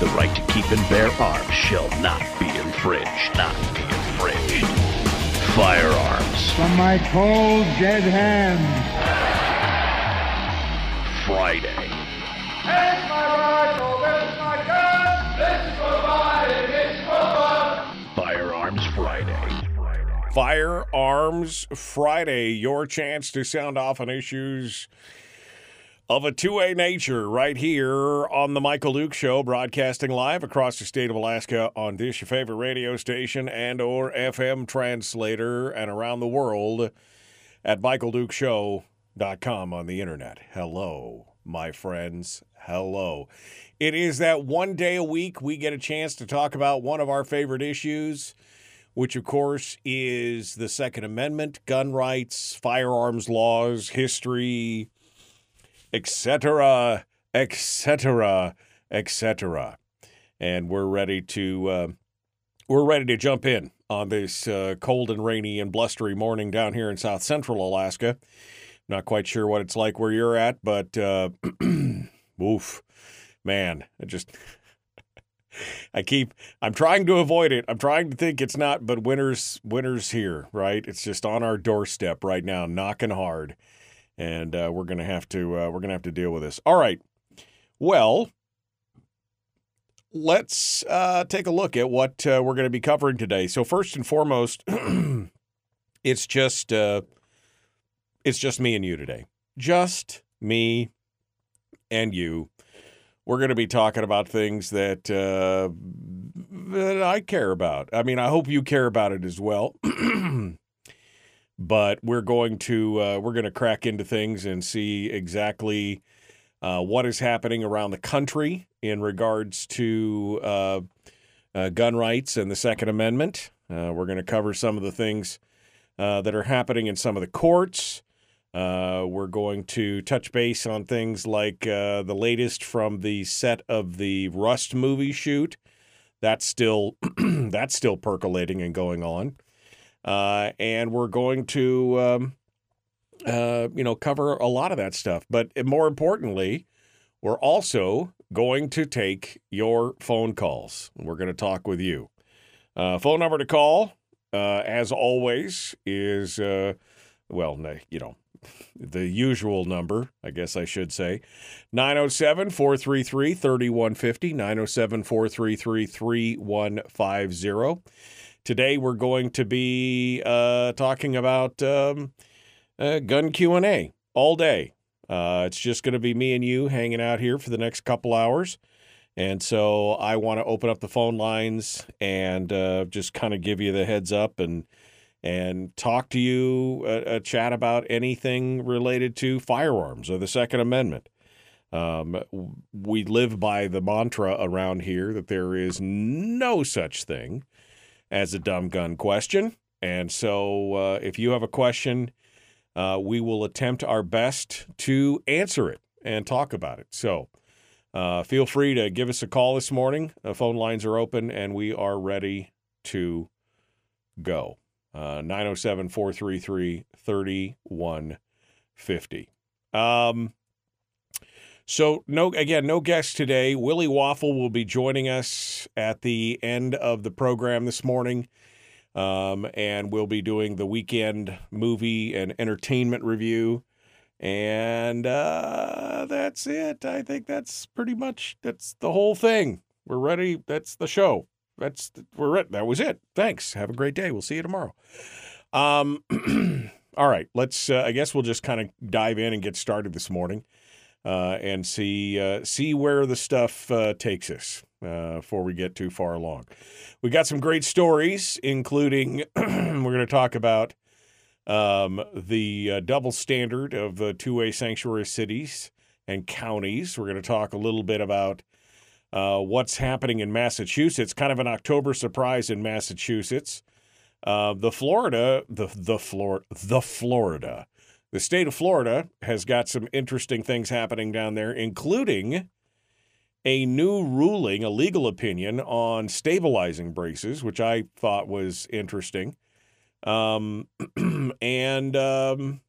The right to keep and bear arms shall not be infringed. Not be infringed. Firearms From my cold, dead hands. Friday. There's my rifle, there's my gun, this is for fighting, it's for fun. Firearms Friday. Firearms Friday, your chance to sound off on issues of a two way nature right here on the Michael Duke Show, broadcasting live across the state of Alaska on this your favorite radio station and or FM translator and around the world at michaeldukeshow.com on the internet. Hello, my friends. Hello. It is that one day a week we get a chance to talk about one of our favorite issues which of course is the Second Amendment, gun rights, firearms laws, history, etc., etc., etc. And we're ready to uh, we're ready to jump in on this uh, cold and rainy and blustery morning down here in South Central Alaska. Not quite sure what it's like where you're at, but uh, oof, man, I just I keep I'm trying to avoid it. I'm trying to think it's not, but winter's winter's here, right? It's just on our doorstep right now, knocking hard, and uh, we're gonna have to uh, we're gonna have to deal with this. All right. Well, let's uh, take a look at what uh, we're going to be covering today. So first and foremost, it's just uh, it's just me and you today. Just me and you we're going to be talking about things that uh, that I care about. I mean, I hope you care about it as well. but we're going to uh, we're going to crack into things and see exactly uh, what is happening around the country in regards to uh, uh, gun rights and the Second Amendment. Uh, we're going to cover some of the things that are happening in some of the courts. Uh, we're going to touch base on things like uh, the latest from the set of the Rust movie shoot. That's still that's still percolating and going on, uh, and we're going to um, uh, you know cover a lot of that stuff. But more importantly, we're also going to take your phone calls. We're going to talk with you. Uh, phone number to call, uh, as always, is well, you know, the usual number, I guess I should say. 907 433 3150. 907 433 3150. Today we're going to be uh, talking about um, uh, gun Q&A all day. Uh, it's just going to be me and you hanging out here for the next couple hours. And so I want to open up the phone lines and uh, just kind of give you the heads up and and talk to you, uh, uh, chat about anything related to firearms or the Second Amendment. Um, we live by the mantra around here that there is no such thing as a dumb gun question. And so uh, if you have a question, uh, we will attempt our best to answer it and talk about it. So uh, feel free to give us a call this morning. The phone lines are open and we are ready to go. Uh, 907 433 3150. So, no, again, no guests today. Willie Waffle will be joining us at the end of the program this morning. Um, and we'll be doing the weekend movie and entertainment review. And uh, that's it. I think that's pretty much that's the whole thing. We're ready. That's the show that's we're it. That was it. Thanks. Have a great day. We'll see you tomorrow. Um, all right. Let's. Uh, I guess we'll just kind of dive in and get started this morning, and see uh, see where the stuff uh, takes us uh, before we get too far along. We got some great stories, including we're going to talk about um, the uh, double standard of the two way sanctuary cities and counties. We're going to talk a little bit about uh, what's happening in Massachusetts, kind of an October surprise in Massachusetts. Uh, the Florida, the the Florida, the Florida, the state of Florida has got some interesting things happening down there, including a new ruling, a legal opinion on stabilizing braces, which I thought was interesting. Um, and um,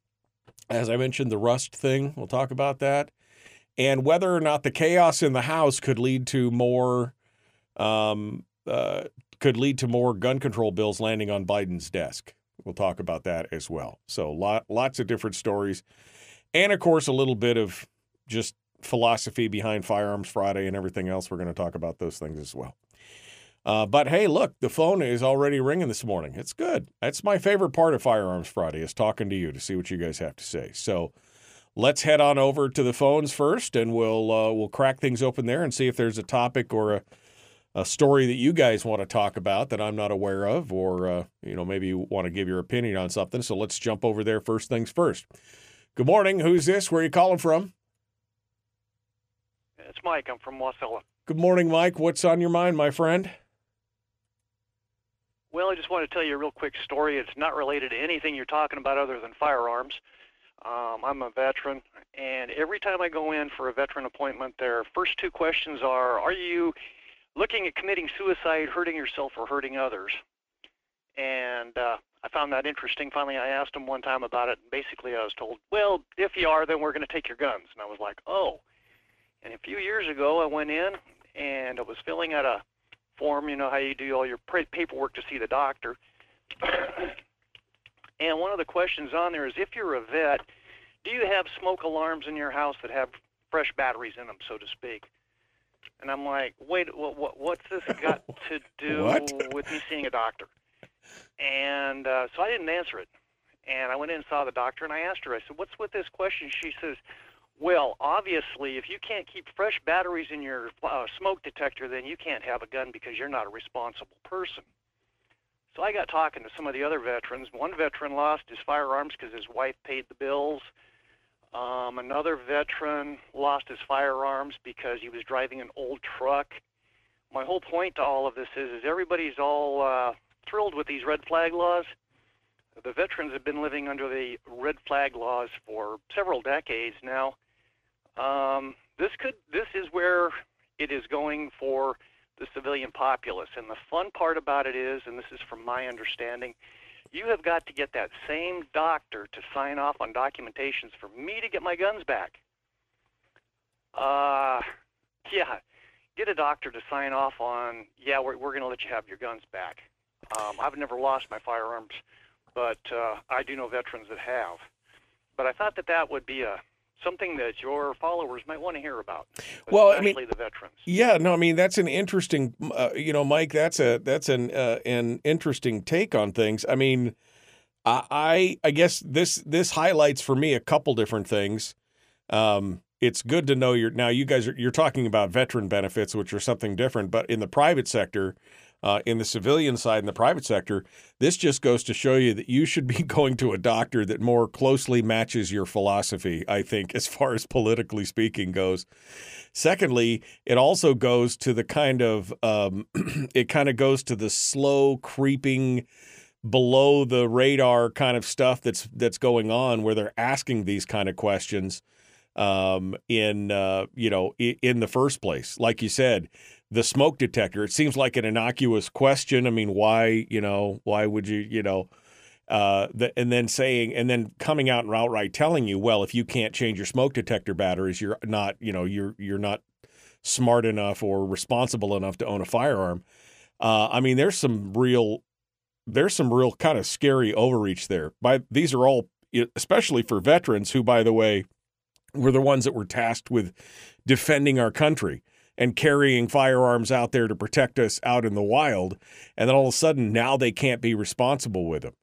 as I mentioned, the rust thing, we'll talk about that. And whether or not the chaos in the House could lead to more um, uh, could lead to more gun control bills landing on Biden's desk. We'll talk about that as well. So lot, lots of different stories, and of course a little bit of just philosophy behind Firearms Friday and everything else. We're going to talk about those things as well. Uh, but hey, look, the phone is already ringing this morning. It's good. That's my favorite part of Firearms Friday is talking to you to see what you guys have to say. So let's head on over to the phones first, and we'll uh, we'll crack things open there and see if there's a topic or a a story that you guys want to talk about that I'm not aware of, or uh, you know maybe you want to give your opinion on something. So let's jump over there first things first. Good morning. Who's this? Where are you calling from? It's Mike. I'm from Wasilla. Good morning, Mike. What's on your mind, my friend? Well, I just want to tell you a real quick story. It's not related to anything you're talking about other than firearms. Um, I'm a veteran, and every time I go in for a veteran appointment, their first two questions are Are you looking at committing suicide, hurting yourself, or hurting others. And uh, I found that interesting. Finally, I asked him one time about it. And basically, I was told, well, if you are, then we're going to take your guns. And I was like, oh. And a few years ago, I went in and I was filling out a form, you know, how you do all your paperwork to see the doctor. and one of the questions on there is if you're a vet, do you have smoke alarms in your house that have fresh batteries in them, so to speak? And I'm like, wait, what, what, what's this got to do with me seeing a doctor? And uh, so I didn't answer it. And I went in and saw the doctor, and I asked her, I said, what's with this question? She says, well, obviously, if you can't keep fresh batteries in your uh, smoke detector, then you can't have a gun because you're not a responsible person. So I got talking to some of the other veterans. One veteran lost his firearms because his wife paid the bills. Um, another veteran lost his firearms because he was driving an old truck. My whole point to all of this is, is everybody's all uh, thrilled with these red flag laws. The veterans have been living under the red flag laws for several decades now. Um, this could, this is where it is going for the civilian populace. And the fun part about it is, and this is from my understanding, you have got to get that same doctor to sign off on documentations for me to get my guns back. Uh, yeah, get a doctor to sign off on, yeah, we're, we're going to let you have your guns back. Um, I've never lost my firearms, but uh, I do know veterans that have. But I thought that that would be a something that your followers might want to hear about. Well, I mean, the veterans. Yeah, no, I mean that's an interesting, uh, you know, Mike. That's a that's an uh, an interesting take on things. I mean, I I guess this this highlights for me a couple different things. Um, it's good to know you're now you guys are you're talking about veteran benefits, which are something different, but in the private sector, uh, in the civilian side in the private sector, this just goes to show you that you should be going to a doctor that more closely matches your philosophy, I think, as far as politically speaking goes. Secondly, it also goes to the kind of, um, it kind of goes to the slow creeping, below the radar kind of stuff that's that's going on where they're asking these kind of questions um, in uh, you know in the first place like you said the smoke detector. It seems like an innocuous question. I mean, why, you know, why would you, you know, uh, the, and then saying, and then coming out and outright telling you, well, if you can't change your smoke detector batteries, you're not, you know, you're you're not smart enough or responsible enough to own a firearm. Uh, I mean, there's some real, there's some real kind of scary overreach there. By these are all, especially for veterans who, by the way, were the ones that were tasked with defending our country and carrying firearms out there to protect us out in the wild. And then all of a sudden, now they can't be responsible with them.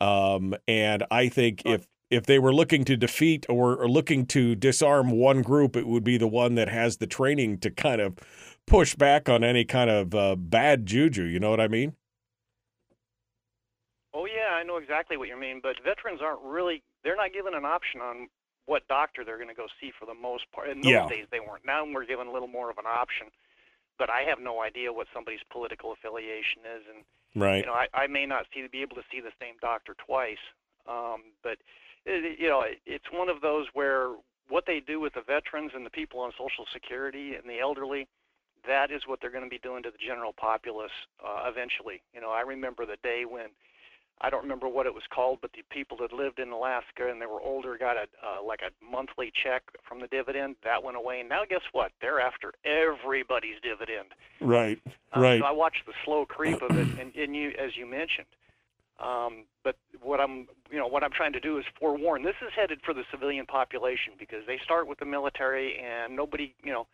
Um, and I think if if they were looking to defeat or, or, looking to disarm one group, it would be the one that has the training to kind of push back on any kind of uh, bad juju. You know what I mean? Oh yeah, I know exactly what you mean, but veterans aren't really they're not given an option on what doctor they're going to go see for the most part. In those Yeah. days they weren't. Now we're given a little more of an option. But I have no idea what somebody's political affiliation is and Right. you know, I, I may not see be able to see the same doctor twice, um, but it, you know, it, it's one of those where what they do with the veterans and the people on Social Security and the elderly, that is what they're going to be doing to the general populace uh, eventually. You know, I remember the day when I don't remember what it was called, but the people that lived in Alaska and they were older got a uh, like a monthly check from the dividend. That went away, and now guess what? They're after everybody's dividend. Right. Um, Right. So I watched the slow creep of it, and, and you, as you mentioned. Um, but what I'm, you know, what I'm trying to do is forewarn. This is headed for the civilian population because they start with the military, and nobody, you know,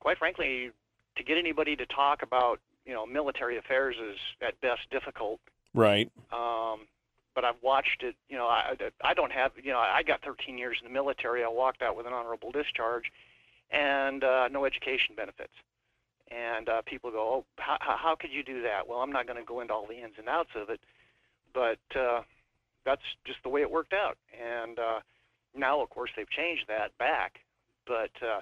quite frankly, to get anybody to talk about, you know, military affairs is at best difficult. Right. Um, but I've watched it. You know, I, I don't have. You know, I got 13 years in the military. I walked out with an honorable discharge, and uh, no education benefits. And uh, people go, "Oh, how, how could you do that?" Well, I'm not going to go into all the ins and outs of it, but uh, that's just the way it worked out. And uh, now, of course, they've changed that back. But uh,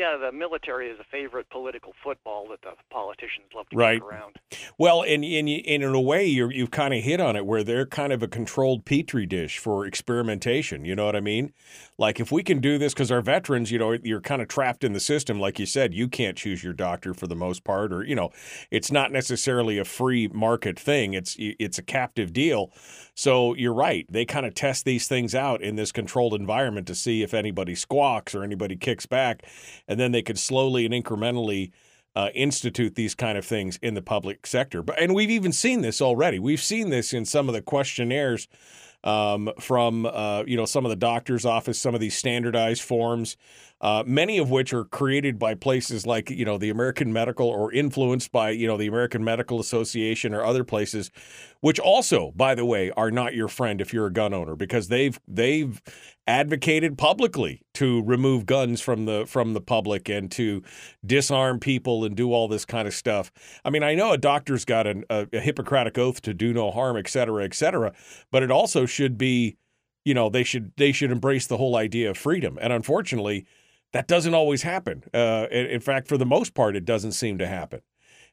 yeah, the military is a favorite political football that the politicians love to Right. around. Well, and, and, and in a way, you're, you've kind of hit on it where they're kind of a controlled petri dish for experimentation. You know what I mean? Like, if we can do this, because our veterans, you know, you're kind of trapped in the system. Like you said, you can't choose your doctor for the most part, or, you know, it's not necessarily a free market thing, it's, it's a captive deal. So you're right. They kind of test these things out in this controlled environment to see if anybody squawks or anybody kicks back. And then they could slowly and incrementally uh, institute these kind of things in the public sector. But and we've even seen this already. We've seen this in some of the questionnaires um, from uh, you know some of the doctor's office, some of these standardized forms, uh, many of which are created by places like you know the American Medical or influenced by you know the American Medical Association or other places, which also, by the way, are not your friend if you're a gun owner because they've they've advocated publicly to remove guns from the from the public and to disarm people and do all this kind of stuff. I mean, I know a doctor's got an, a, a Hippocratic oath to do no harm, et cetera, et cetera, but it also should be, you know, they should they should embrace the whole idea of freedom. And unfortunately, that doesn't always happen. Uh, in, fact, for the most part, it doesn't seem to happen.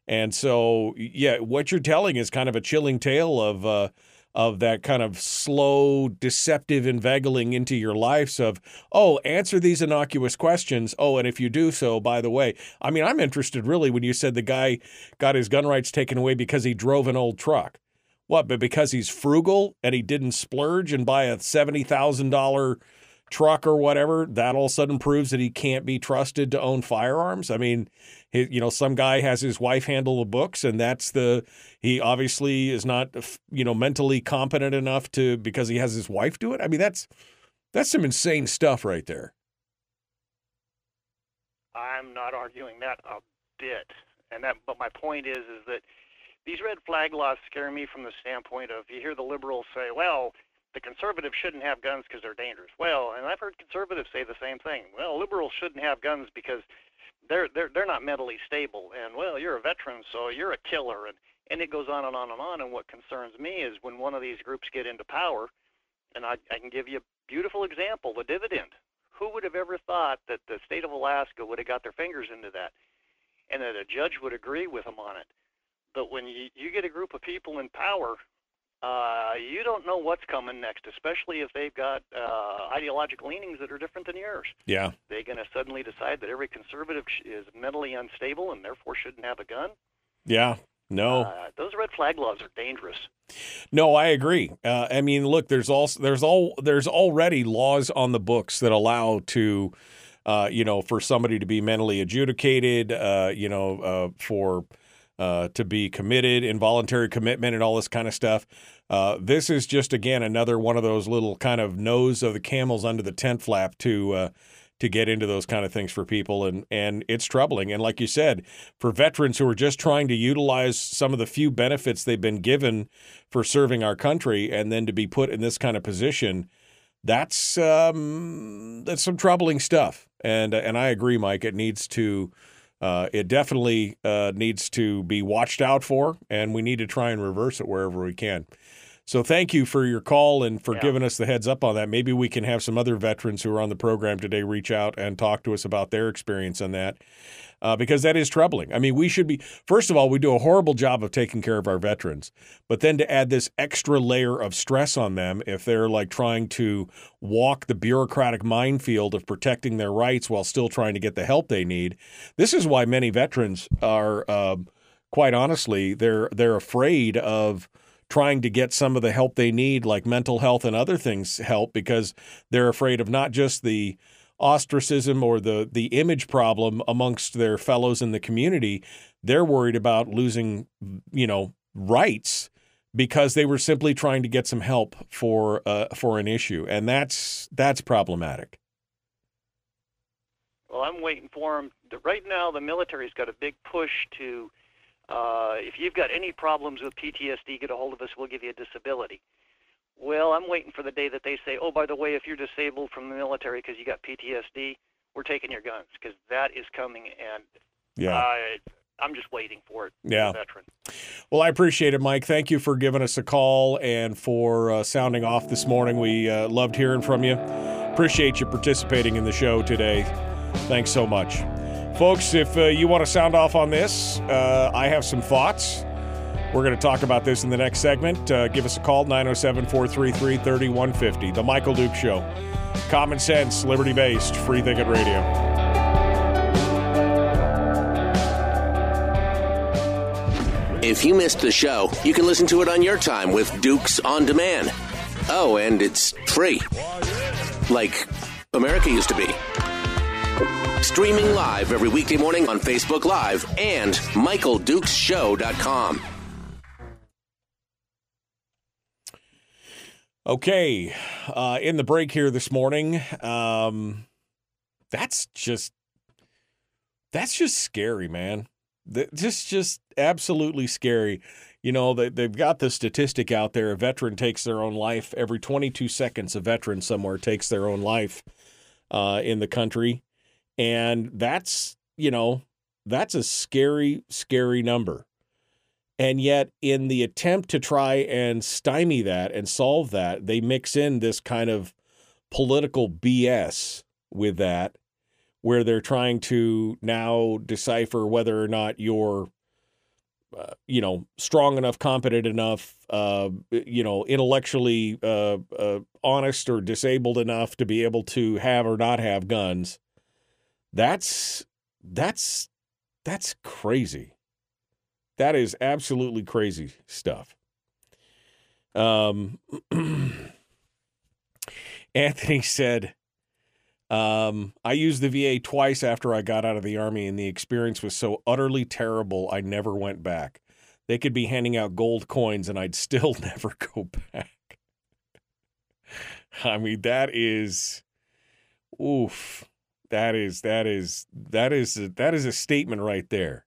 And so, yeah, what you're telling is kind of a chilling tale of uh, of that kind of slow, deceptive inveigling into your lives of, oh, answer these innocuous questions. Oh, and if you do so, by the way, I mean, I'm interested really when you said the guy got his gun rights taken away because he drove an old truck. What? But because he's frugal and he didn't splurge and buy a seventy thousand dollar truck or whatever, that all of a sudden proves that he can't be trusted to own firearms. I mean, he, you know, some guy has his wife handle the books, and that's the he obviously is not you know mentally competent enough to because he has his wife do it. I mean, that's that's some insane stuff right there. I'm not arguing that a bit, and that. But my point is, is that these red flag laws scare me from the standpoint of you hear the liberals say, well, the conservatives shouldn't have guns because they're dangerous. Well, and I've heard conservatives say the same thing. Well, liberals shouldn't have guns because they're they're they're not mentally stable, and well, you're a veteran, so you're a killer, and and it goes on and on and on. And what concerns me is when one of these groups get into power, and I, I can give you a beautiful example: the dividend. Who would have ever thought that the state of Alaska would have got their fingers into that, and that a judge would agree with them on it? But when you, you get a group of people in power, uh, you don't know what's coming next, especially if they've got uh, ideological leanings that are different than yours. Yeah. They're going to suddenly decide that every conservative is mentally unstable and therefore shouldn't have a gun. Yeah. No. Uh, those red flag laws are dangerous. No, I agree. Uh, I mean, look, there's also there's all there's already laws on the books that allow to, uh, you know, for somebody to be mentally adjudicated, uh, you know, uh, for uh, to be committed, involuntary commitment, and all this kind of stuff. Uh, this is just again another one of those little kind of nose of the camels under the tent flap to uh, to get into those kind of things for people, and and it's troubling. And like you said, for veterans who are just trying to utilize some of the few benefits they've been given for serving our country, and then to be put in this kind of position, that's um, that's some troubling stuff. And and I agree, Mike. It needs to. Uh, it definitely uh, needs to be watched out for, and we need to try and reverse it wherever we can. So thank you for your call and for Yeah. giving us the heads up on that. Maybe we can have some other veterans who are on the program today reach out and talk to us about their experience on that. Uh, because that is troubling. I mean, we should be, first of all, we do a horrible job of taking care of our veterans, but then to add this extra layer of stress on them if they're like trying to walk the bureaucratic minefield of protecting their rights while still trying to get the help they need. This is why many veterans are, uh, quite honestly, they're they're afraid of trying to get some of the help they need, like mental health and other things, help because they're afraid of not just the ostracism or the the image problem amongst their fellows in the community. They're worried about losing, you know, rights because they were simply trying to get some help for uh, for an issue, and that's that's problematic. Well, I'm waiting for them. Right now, the military's got a big push to, uh, if you've got any problems with PTSD, get a hold of us. We'll give you a disability. Well, I'm waiting for the day that they say, oh, by the way, if you're disabled from the military because you got PTSD, we're taking your guns because that is coming, and Yeah. I, I'm just waiting for it. Yeah. veteran. Well, I appreciate it, Mike. Thank you for giving us a call and for uh, sounding off this morning. We uh, loved hearing from you. Appreciate you participating in the show today. Thanks so much. Folks, if uh, you want to sound off on this, uh, I have some thoughts. We're going to talk about this in the next segment. Uh, give us a call, 907 433 3150. The Michael Duke Show. Common sense, liberty based, free thinking radio. If you missed the show, you can listen to it on your time with Dukes on Demand. Oh, and it's free. Like America used to be. Streaming live every weekday morning on Facebook Live and MichaelDukesShow.com. Okay, uh, in the break here this morning, um, that's just that's just scary, man. Th- Just just absolutely scary. You know, they, they've got the statistic out there: a veteran takes their own life every 22 seconds. A veteran somewhere takes their own life uh, in the country, and that's you know that's a scary, scary number. And yet, in the attempt to try and stymie that and solve that, they mix in this kind of political BS with that, where they're trying to now decipher whether or not you're, uh, you know, strong enough, competent enough, uh, you know, intellectually uh, uh, honest or disabled enough to be able to have or not have guns. That's that's that's crazy. That is absolutely crazy stuff. Um, Anthony said, um, I used the VA twice after I got out of the Army, and the experience was so utterly terrible, I never went back. They could be handing out gold coins, and I'd still never go back. I mean, that is, oof. That is that is that is that is a statement right there.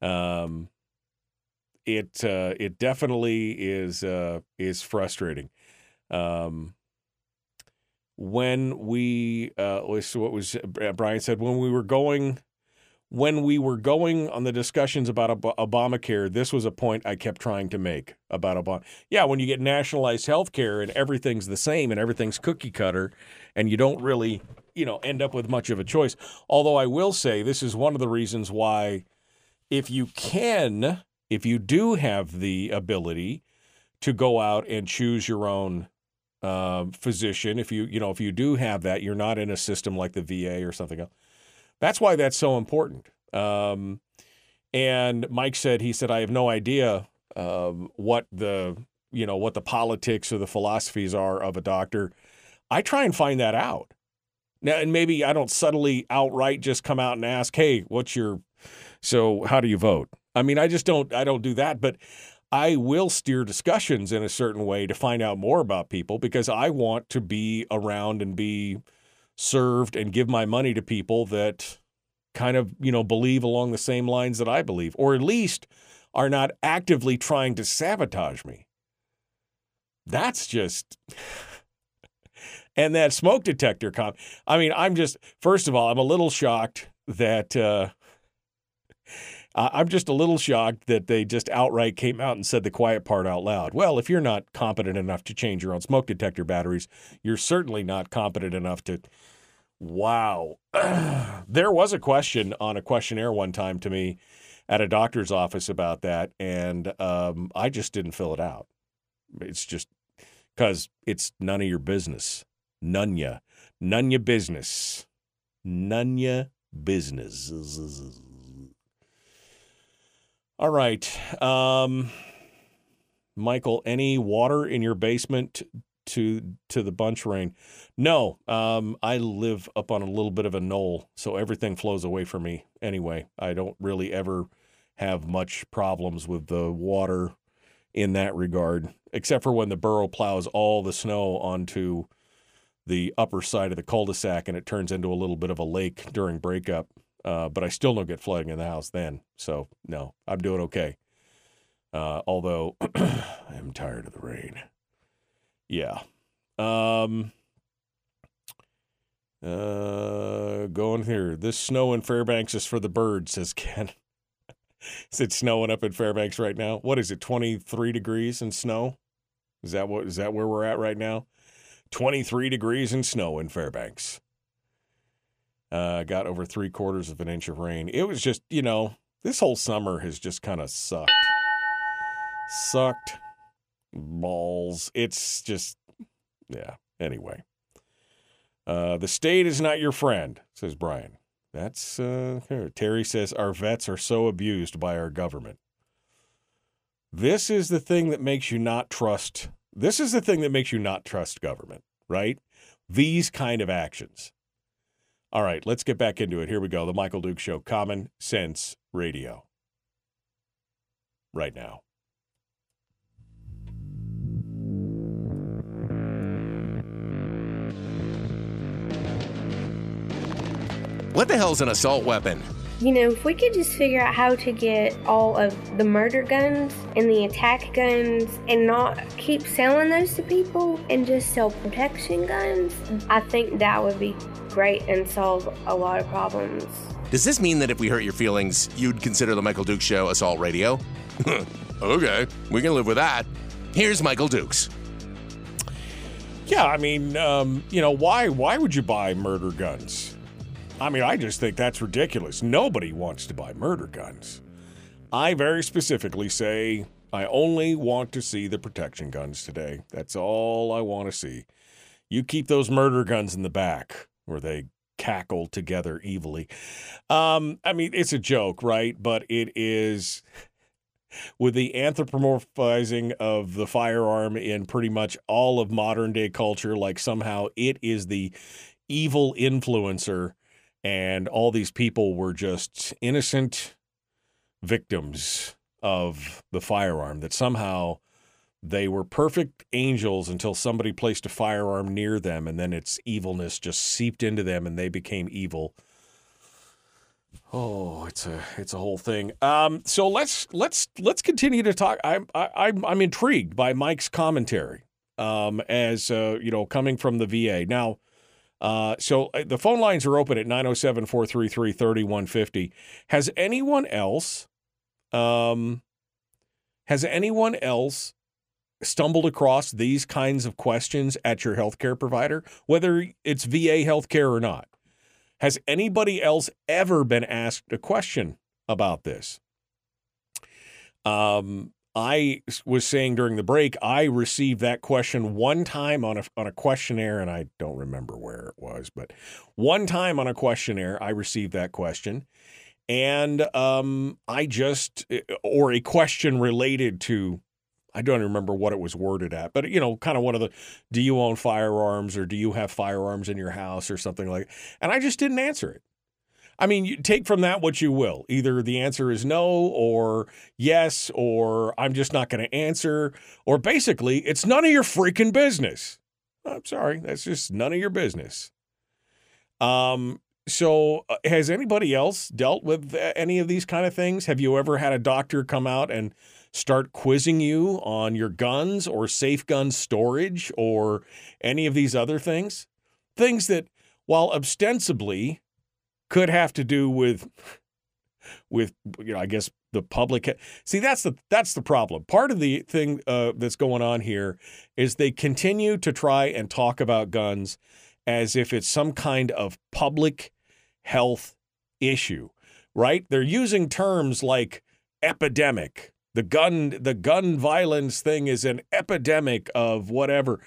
Um, it uh, it definitely is uh, is frustrating. Um, when we uh, what was uh, Brian said when we were going when we were going on the discussions about Ob- Obamacare, this was a point I kept trying to make about Obama. Yeah, when you get nationalized health care and everything's the same and everything's cookie cutter, and you don't really, you know, end up with much of a choice. Although I will say this is one of the reasons why, if you can, if you do have the ability to go out and choose your own uh, physician, if you, you know, if you do have that, you're not in a system like the VA or something else. That's why that's so important. Um, and Mike said, he said, I have no idea um, what the, you know, what the politics or the philosophies are of a doctor. I try and find that out. Now, and maybe I don't subtly outright just come out and ask, "Hey, what's your so how do you vote?" I mean, I just don't I don't do that, but I will steer discussions in a certain way to find out more about people because I want to be around and be served and give my money to people that kind of, you know, believe along the same lines that I believe or at least are not actively trying to sabotage me. That's just and that smoke detector comp. I mean, I'm just first of all, I'm a little shocked that uh, I'm just a little shocked that they just outright came out and said the quiet part out loud. Well, if you're not competent enough to change your own smoke detector batteries, you're certainly not competent enough to. Wow. there was a question on a questionnaire one time to me at a doctor's office about that, and um, I just didn't fill it out. It's just because it's none of your business. None ya. None ya business. None ya business. All right. Um, Michael, any water in your basement to to the bunch rain? No. Um, I live up on a little bit of a knoll, so everything flows away from me anyway. I don't really ever have much problems with the water in that regard, except for when the borough plows all the snow onto the upper side of the cul-de-sac and it turns into a little bit of a lake during breakup. Uh, but I still don't get flooding in the house then. So no, I'm doing okay. Uh, although I'm tired of the rain. Yeah. Um, uh, going here. This snow in Fairbanks is for the birds, says Ken. is it snowing up in Fairbanks right now? What is it? 23 degrees and snow? Is that what is that where we're at right now? 23 degrees and snow in Fairbanks. Uh, got over three quarters of an inch of rain. It was just, you know, this whole summer has just kind of sucked. Sucked balls. It's just, yeah. Anyway, uh, the state is not your friend, says Brian. That's uh. Terry says our vets are so abused by our government. This is the thing that makes you not trust. This is the thing that makes you not trust government, right? These kind of actions. All right, let's get back into it. Here we go. The Michael Duke Show, Common Sense Radio. Right now. What the hell's an assault weapon? You know, if we could just figure out how to get all of the murder guns and the attack guns and not keep selling those to people and just sell protection guns, I think that would be great and solve a lot of problems. Does this mean that if we hurt your feelings, you'd consider the Michael Dukes Show assault radio? okay, we can live with that. Here's Michael Dukes. Yeah, I mean, um, you know, why why would you buy murder guns? I mean, I just think that's ridiculous. Nobody wants to buy murder guns. I very specifically say I only want to see the protection guns today. That's all I want to see. You keep those murder guns in the back where they cackle together evilly. Um, I mean, it's a joke, right? But it is with the anthropomorphizing of the firearm in pretty much all of modern day culture, like somehow it is the evil influencer and all these people were just innocent victims of the firearm that somehow they were perfect angels until somebody placed a firearm near them and then its evilness just seeped into them and they became evil. Oh it's a it's a whole thing. Um so let's let's let's continue to talk. I'm i'm i'm intrigued by mike's commentary um as uh you know coming from the va now uh, so uh, the phone lines are open at 907 433 3150. Has anyone else, um, has anyone else stumbled across these kinds of questions at your healthcare provider, whether it's VA healthcare or not? Has anybody else ever been asked a question about this? Um, I was saying during the break, I received that question one time on a on a questionnaire, and I don't remember where it was, but one time on a questionnaire, I received that question, and um, I just or a question related to. I don't remember what it was worded at, but you know, kind of one of the do you own firearms or do you have firearms in your house or something like and I just didn't answer it. I mean, you take from that what you will. Either the answer is no or yes, or I'm just not going to answer, or basically, it's none of your freaking business. I'm sorry, that's just none of your business. Um, so uh, has anybody else dealt with uh, any of these kind of things? Have you ever had a doctor come out and start quizzing you on your guns or safe gun storage or any of these other things? Things that, while ostensibly could have to do with with you know I guess the public. See, that's the that's the problem. Part of the thing uh, that's going on here is they continue to try and talk about guns as if it's some kind of public health issue, right? They're using terms like epidemic. The gun the gun violence thing is an epidemic of whatever.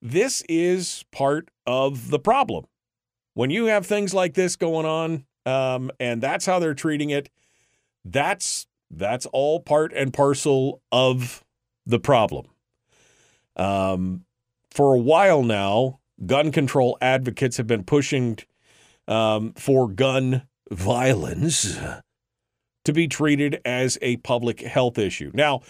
This is part of the problem. When you have things like this going on, um, and that's how they're treating it, that's that's all part and parcel of the problem. Um, for a while now, gun control advocates have been pushing um, for gun violence to be treated as a public health issue. Now,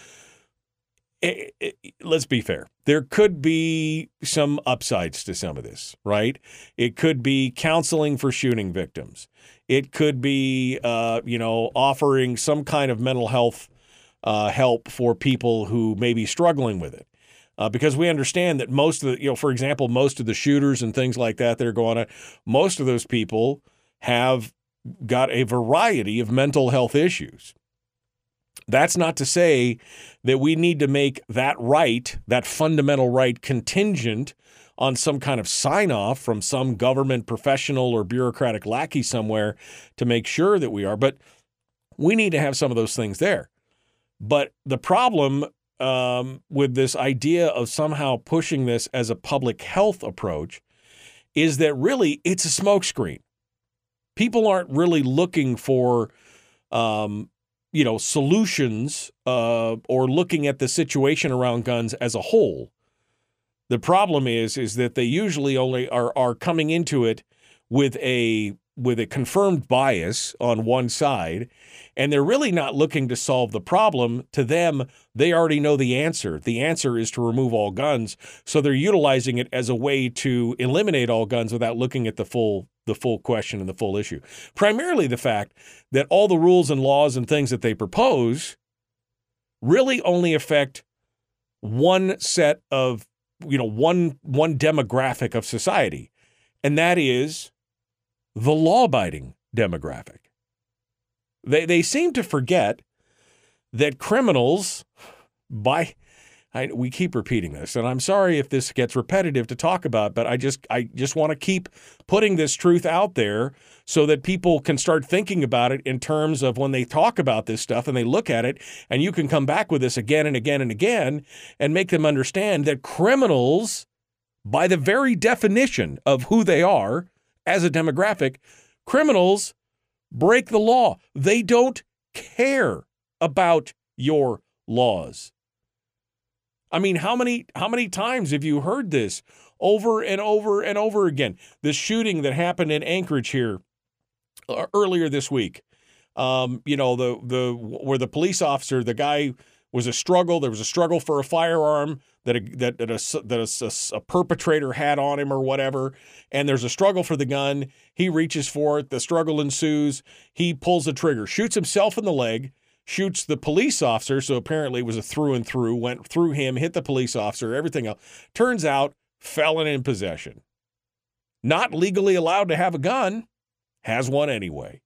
it, it, let's be fair. There could be some upsides to some of this, right? It could be counseling for shooting victims. It could be, uh, you know, offering some kind of mental health uh, help for people who may be struggling with it. Uh, because we understand that most of the, you know, for example, most of the shooters and things like that that are going on, most of those people have got a variety of mental health issues. That's not to say that we need to make that right, that fundamental right, contingent on some kind of sign off from some government professional or bureaucratic lackey somewhere to make sure that we are. But we need to have some of those things there. But the problem um, with this idea of somehow pushing this as a public health approach is that really it's a smokescreen. People aren't really looking for, um, you know, solutions uh, or looking at the situation around guns as a whole. The problem is is that they usually only are are coming into it with a with a confirmed bias on one side, and they're really not looking to solve the problem. To them, they already know the answer. The answer is to remove all guns, so they're utilizing it as a way to eliminate all guns without looking at the full the full question and the full issue. Primarily the fact that all the rules and laws and things that they propose really only affect one set of you know one one demographic of society and that is the law abiding demographic. They, they seem to forget that criminals, by I, we keep repeating this, and I'm sorry if this gets repetitive to talk about, but I just I just want to keep putting this truth out there so that people can start thinking about it in terms of when they talk about this stuff and they look at it, and you can come back with this again and again and again and make them understand that criminals, by the very definition of who they are as a demographic, criminals break the law. They don't care about your laws. I mean, how many how many times have you heard this over and over and over again? The shooting that happened in Anchorage here uh, earlier this week. Um, you know, the the where the police officer, the guy was a struggle. There was a struggle for a firearm that a, that, that, a, that a, a, perpetrator had on him or whatever. And there's a struggle for the gun. He reaches for it. The struggle ensues. He pulls the trigger, shoots himself in the leg, shoots the police officer. So apparently it was a through and through, went through him, hit the police officer, everything else. Turns out, felon in possession. Not legally allowed to have a gun, has one anyway.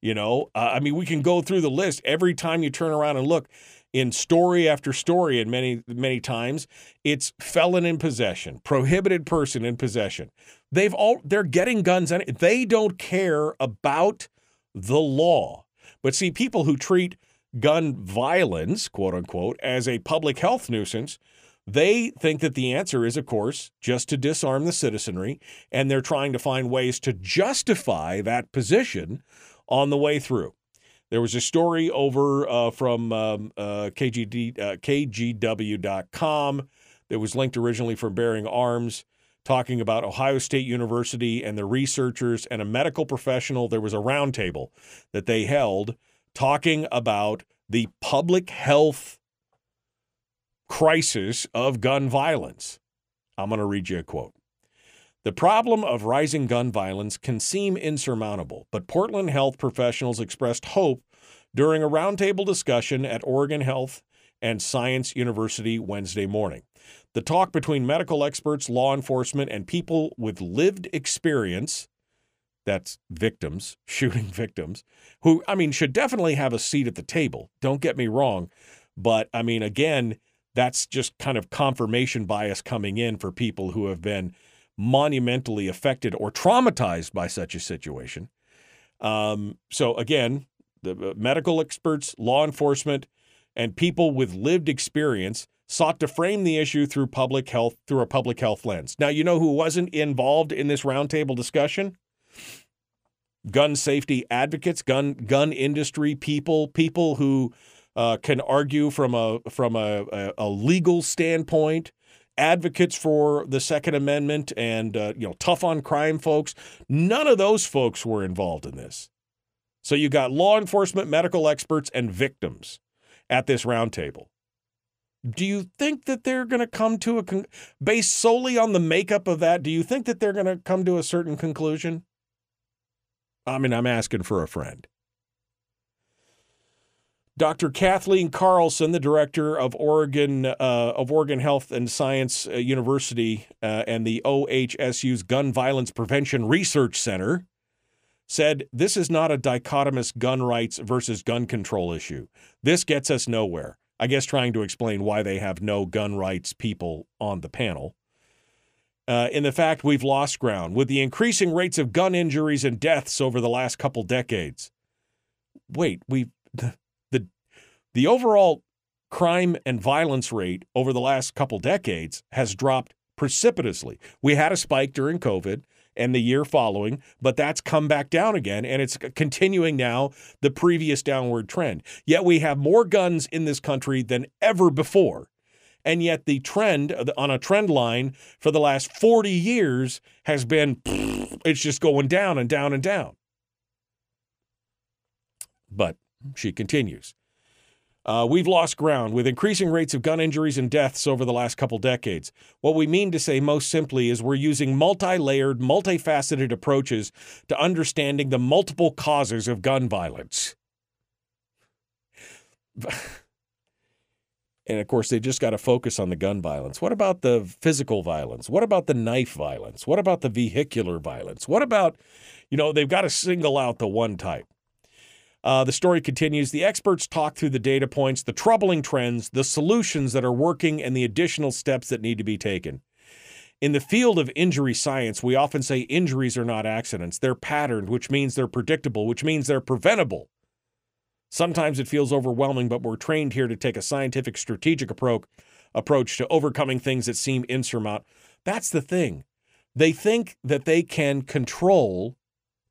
You know, uh, I mean, we can go through the list every time you turn around and look in story after story, and many, many times it's felon in possession, prohibited person in possession. They've all they're getting guns and they don't care about the law. But see, people who treat gun violence, quote unquote, as a public health nuisance, they think that the answer is, of course, just to disarm the citizenry, and they're trying to find ways to justify that position on the way through. There was a story over uh, from um, uh, KGD, uh, KGW.com that was linked originally from Bearing Arms talking about Ohio State University and the researchers and a medical professional. There was a roundtable that they held talking about the public health crisis of gun violence. I'm going to read you a quote. The problem of rising gun violence can seem insurmountable, but Portland health professionals expressed hope during a roundtable discussion at Oregon Health and Science University Wednesday morning. The talk between medical experts, law enforcement, and people with lived experience that's victims, shooting victims, who, I mean, should definitely have a seat at the table. Don't get me wrong. But I mean, again, that's just kind of confirmation bias coming in for people who have been monumentally affected or traumatized by such a situation. Um, so, again, the uh, medical experts, law enforcement, and people with lived experience sought to frame the issue through public health through a public health lens. Now, you know who wasn't involved in this roundtable discussion? Gun safety advocates, gun gun industry people, people who uh, can argue from a from a, a, legal standpoint, advocates for the Second Amendment, and uh, you know tough on crime folks. None of those folks were involved in this. So you got law enforcement, medical experts, and victims at this roundtable. Do you think that they're going to come to a con- based solely on the makeup of that? Do you think that they're going to come to a certain conclusion? I mean, I'm asking for a friend. Dr. Kathleen Carlson, the director of Oregon uh, of Oregon Health and Science uh, University uh, and the OHSU's Gun Violence Prevention Research Center, said this is not a dichotomous gun rights versus gun control issue. This gets us nowhere. I guess trying to explain why they have no gun rights people on the panel. Uh, in the fact we've lost ground with the increasing rates of gun injuries and deaths over the last couple decades. Wait, we the, the the overall crime and violence rate over the last couple decades has dropped precipitously. We had a spike during COVID and the year following, but that's come back down again and it's continuing now the previous downward trend. Yet we have more guns in this country than ever before. And yet the trend uh, on a trend line for the last 40 years has been it's just going down and down and down. But she continues. Uh, we've lost ground with increasing rates of gun injuries and deaths over the last couple decades. What we mean to say most simply is we're using multi layered, multifaceted approaches to understanding the multiple causes of gun violence. and of course, they just got to focus on the gun violence. What about the physical violence? What about the knife violence? What about the vehicular violence? What about, you know, they've got to single out the one type. Uh, the story continues. The experts talk through the data points, the troubling trends, the solutions that are working, and the additional steps that need to be taken. In the field of injury science, we often say injuries are not accidents. They're patterned, which means they're predictable, which means they're preventable. Sometimes it feels overwhelming, but we're trained here to take a scientific, strategic approach, approach to overcoming things that seem insurmountable. That's the thing. They think that they can control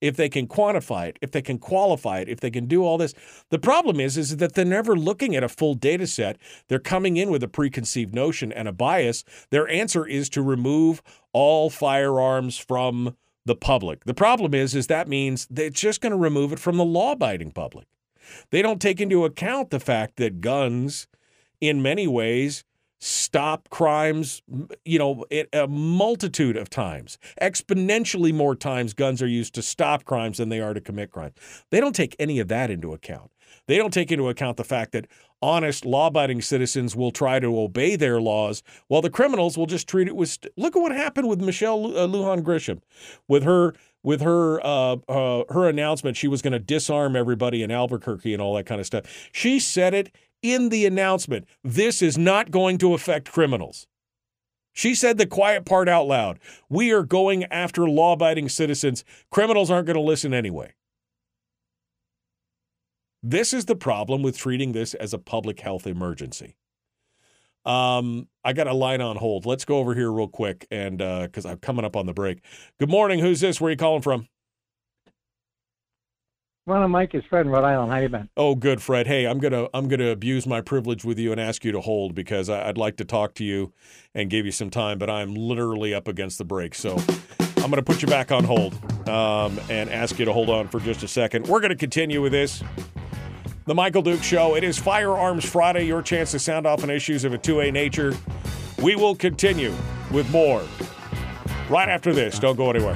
if they can quantify it, if they can qualify it, if they can do all this. The problem is, is that they're never looking at a full data set. They're coming in with a preconceived notion and a bias. Their answer is to remove all firearms from the public. The problem is, is that means they're just going to remove it from the law-abiding public. They don't take into account the fact that guns, in many ways, stop crimes, you know, a multitude of times. Exponentially more times guns are used to stop crimes than they are to commit crimes. They don't take any of that into account. They don't take into account the fact that honest, law abiding citizens will try to obey their laws while the criminals will just treat it with. St- Look at what happened with Michelle uh, Lujan Grisham with her. With her, uh, uh, her announcement, she was going to disarm everybody in Albuquerque and all that kind of stuff. She said it in the announcement this is not going to affect criminals. She said the quiet part out loud. We are going after law abiding citizens. Criminals aren't going to listen anyway. This is the problem with treating this as a public health emergency. Um, I got a line on hold. Let's go over here real quick, and because uh, I'm coming up on the break. Good morning. Who's this? Where are you calling from? Well, Mike is Fred in Rhode Island. How you been? Oh, good, Fred. Hey, I'm gonna I'm gonna abuse my privilege with you and ask you to hold because I, would like to talk to you and give you some time, but I'm literally up against the break, so I'm gonna put you back on hold um, and ask you to hold on for just a second. We're gonna continue with this. The Michael Dukes Show. It is Firearms Friday. Your chance to sound off on issues of a 2A nature. We will continue with more right after this. Don't go anywhere.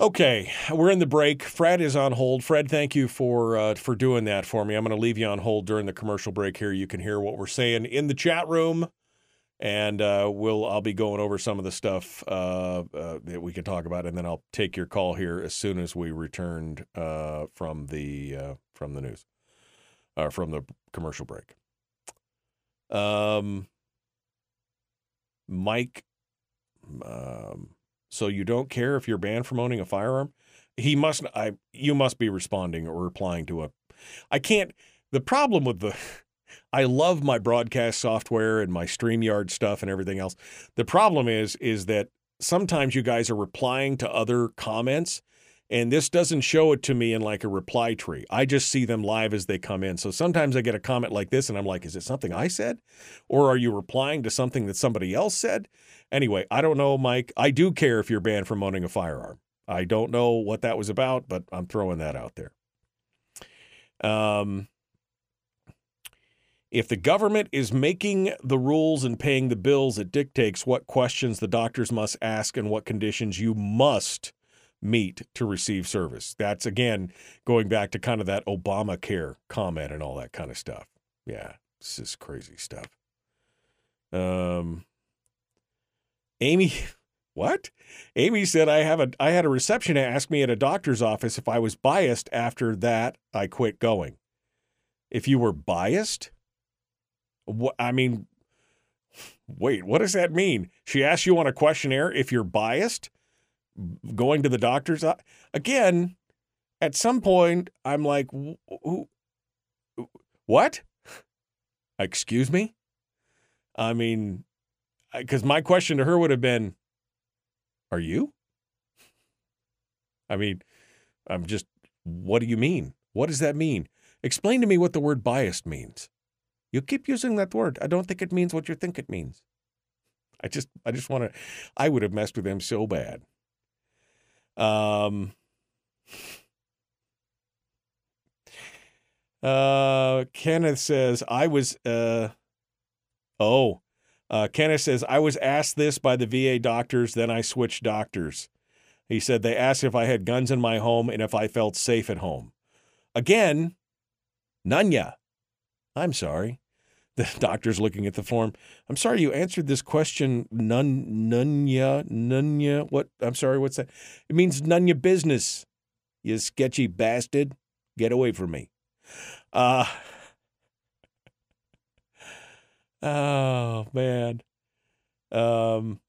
Okay, we're in the break. Fred is on hold. Fred, thank you for uh, for doing that for me. I'm going to leave you on hold during the commercial break here. You can hear what we're saying in the chat room, and uh, we'll I'll be going over some of the stuff uh, uh that we can talk about, and then I'll take your call here as soon as we returned uh, from the uh, from the news, from the commercial break. Um, Mike. Um, so you don't care if you're banned from owning a firearm? He must I you must be responding or replying to a I can't the problem with the I love my broadcast software and my StreamYard stuff and everything else. The problem is is that sometimes you guys are replying to other comments and this doesn't show it to me in like a reply tree. I just see them live as they come in. So sometimes I get a comment like this and I'm like, is it something I said? Or are you replying to something that somebody else said? Anyway, I don't know, Mike. I do care if you're banned from owning a firearm. I don't know what that was about, but I'm throwing that out there. Um, if the government is making the rules and paying the bills, it dictates what questions the doctors must ask and what conditions you must meet to receive service. That's again going back to kind of that Obamacare comment and all that kind of stuff. Yeah, this is crazy stuff. Um, Amy, what? Amy said I have a I had a reception ask me at a doctor's office if I was biased. After that, I quit going. If you were biased, what I mean, wait, what does that mean? She asked you on a questionnaire if you're biased going to the doctor's again at some point i'm like who, what excuse me i mean because my question to her would have been are you? I mean i'm just what do you mean? What does that mean? Explain to me what the word biased means. You keep using that word. I don't think it means what you think it means. I just i just want to i would have messed with them so bad. Um, uh, Kenneth says, I was, uh, oh, uh, Kenneth says, I was asked this by the VA doctors, then I switched doctors. He said they asked if I had guns in my home and if I felt safe at home. Again, Nunya. I'm sorry. The doctor's looking at the form. I'm sorry, you answered this question. None, nunya, nunya. What? I'm sorry. What's that? It means none your business. You sketchy bastard. Get away from me. Uh, oh man. Um,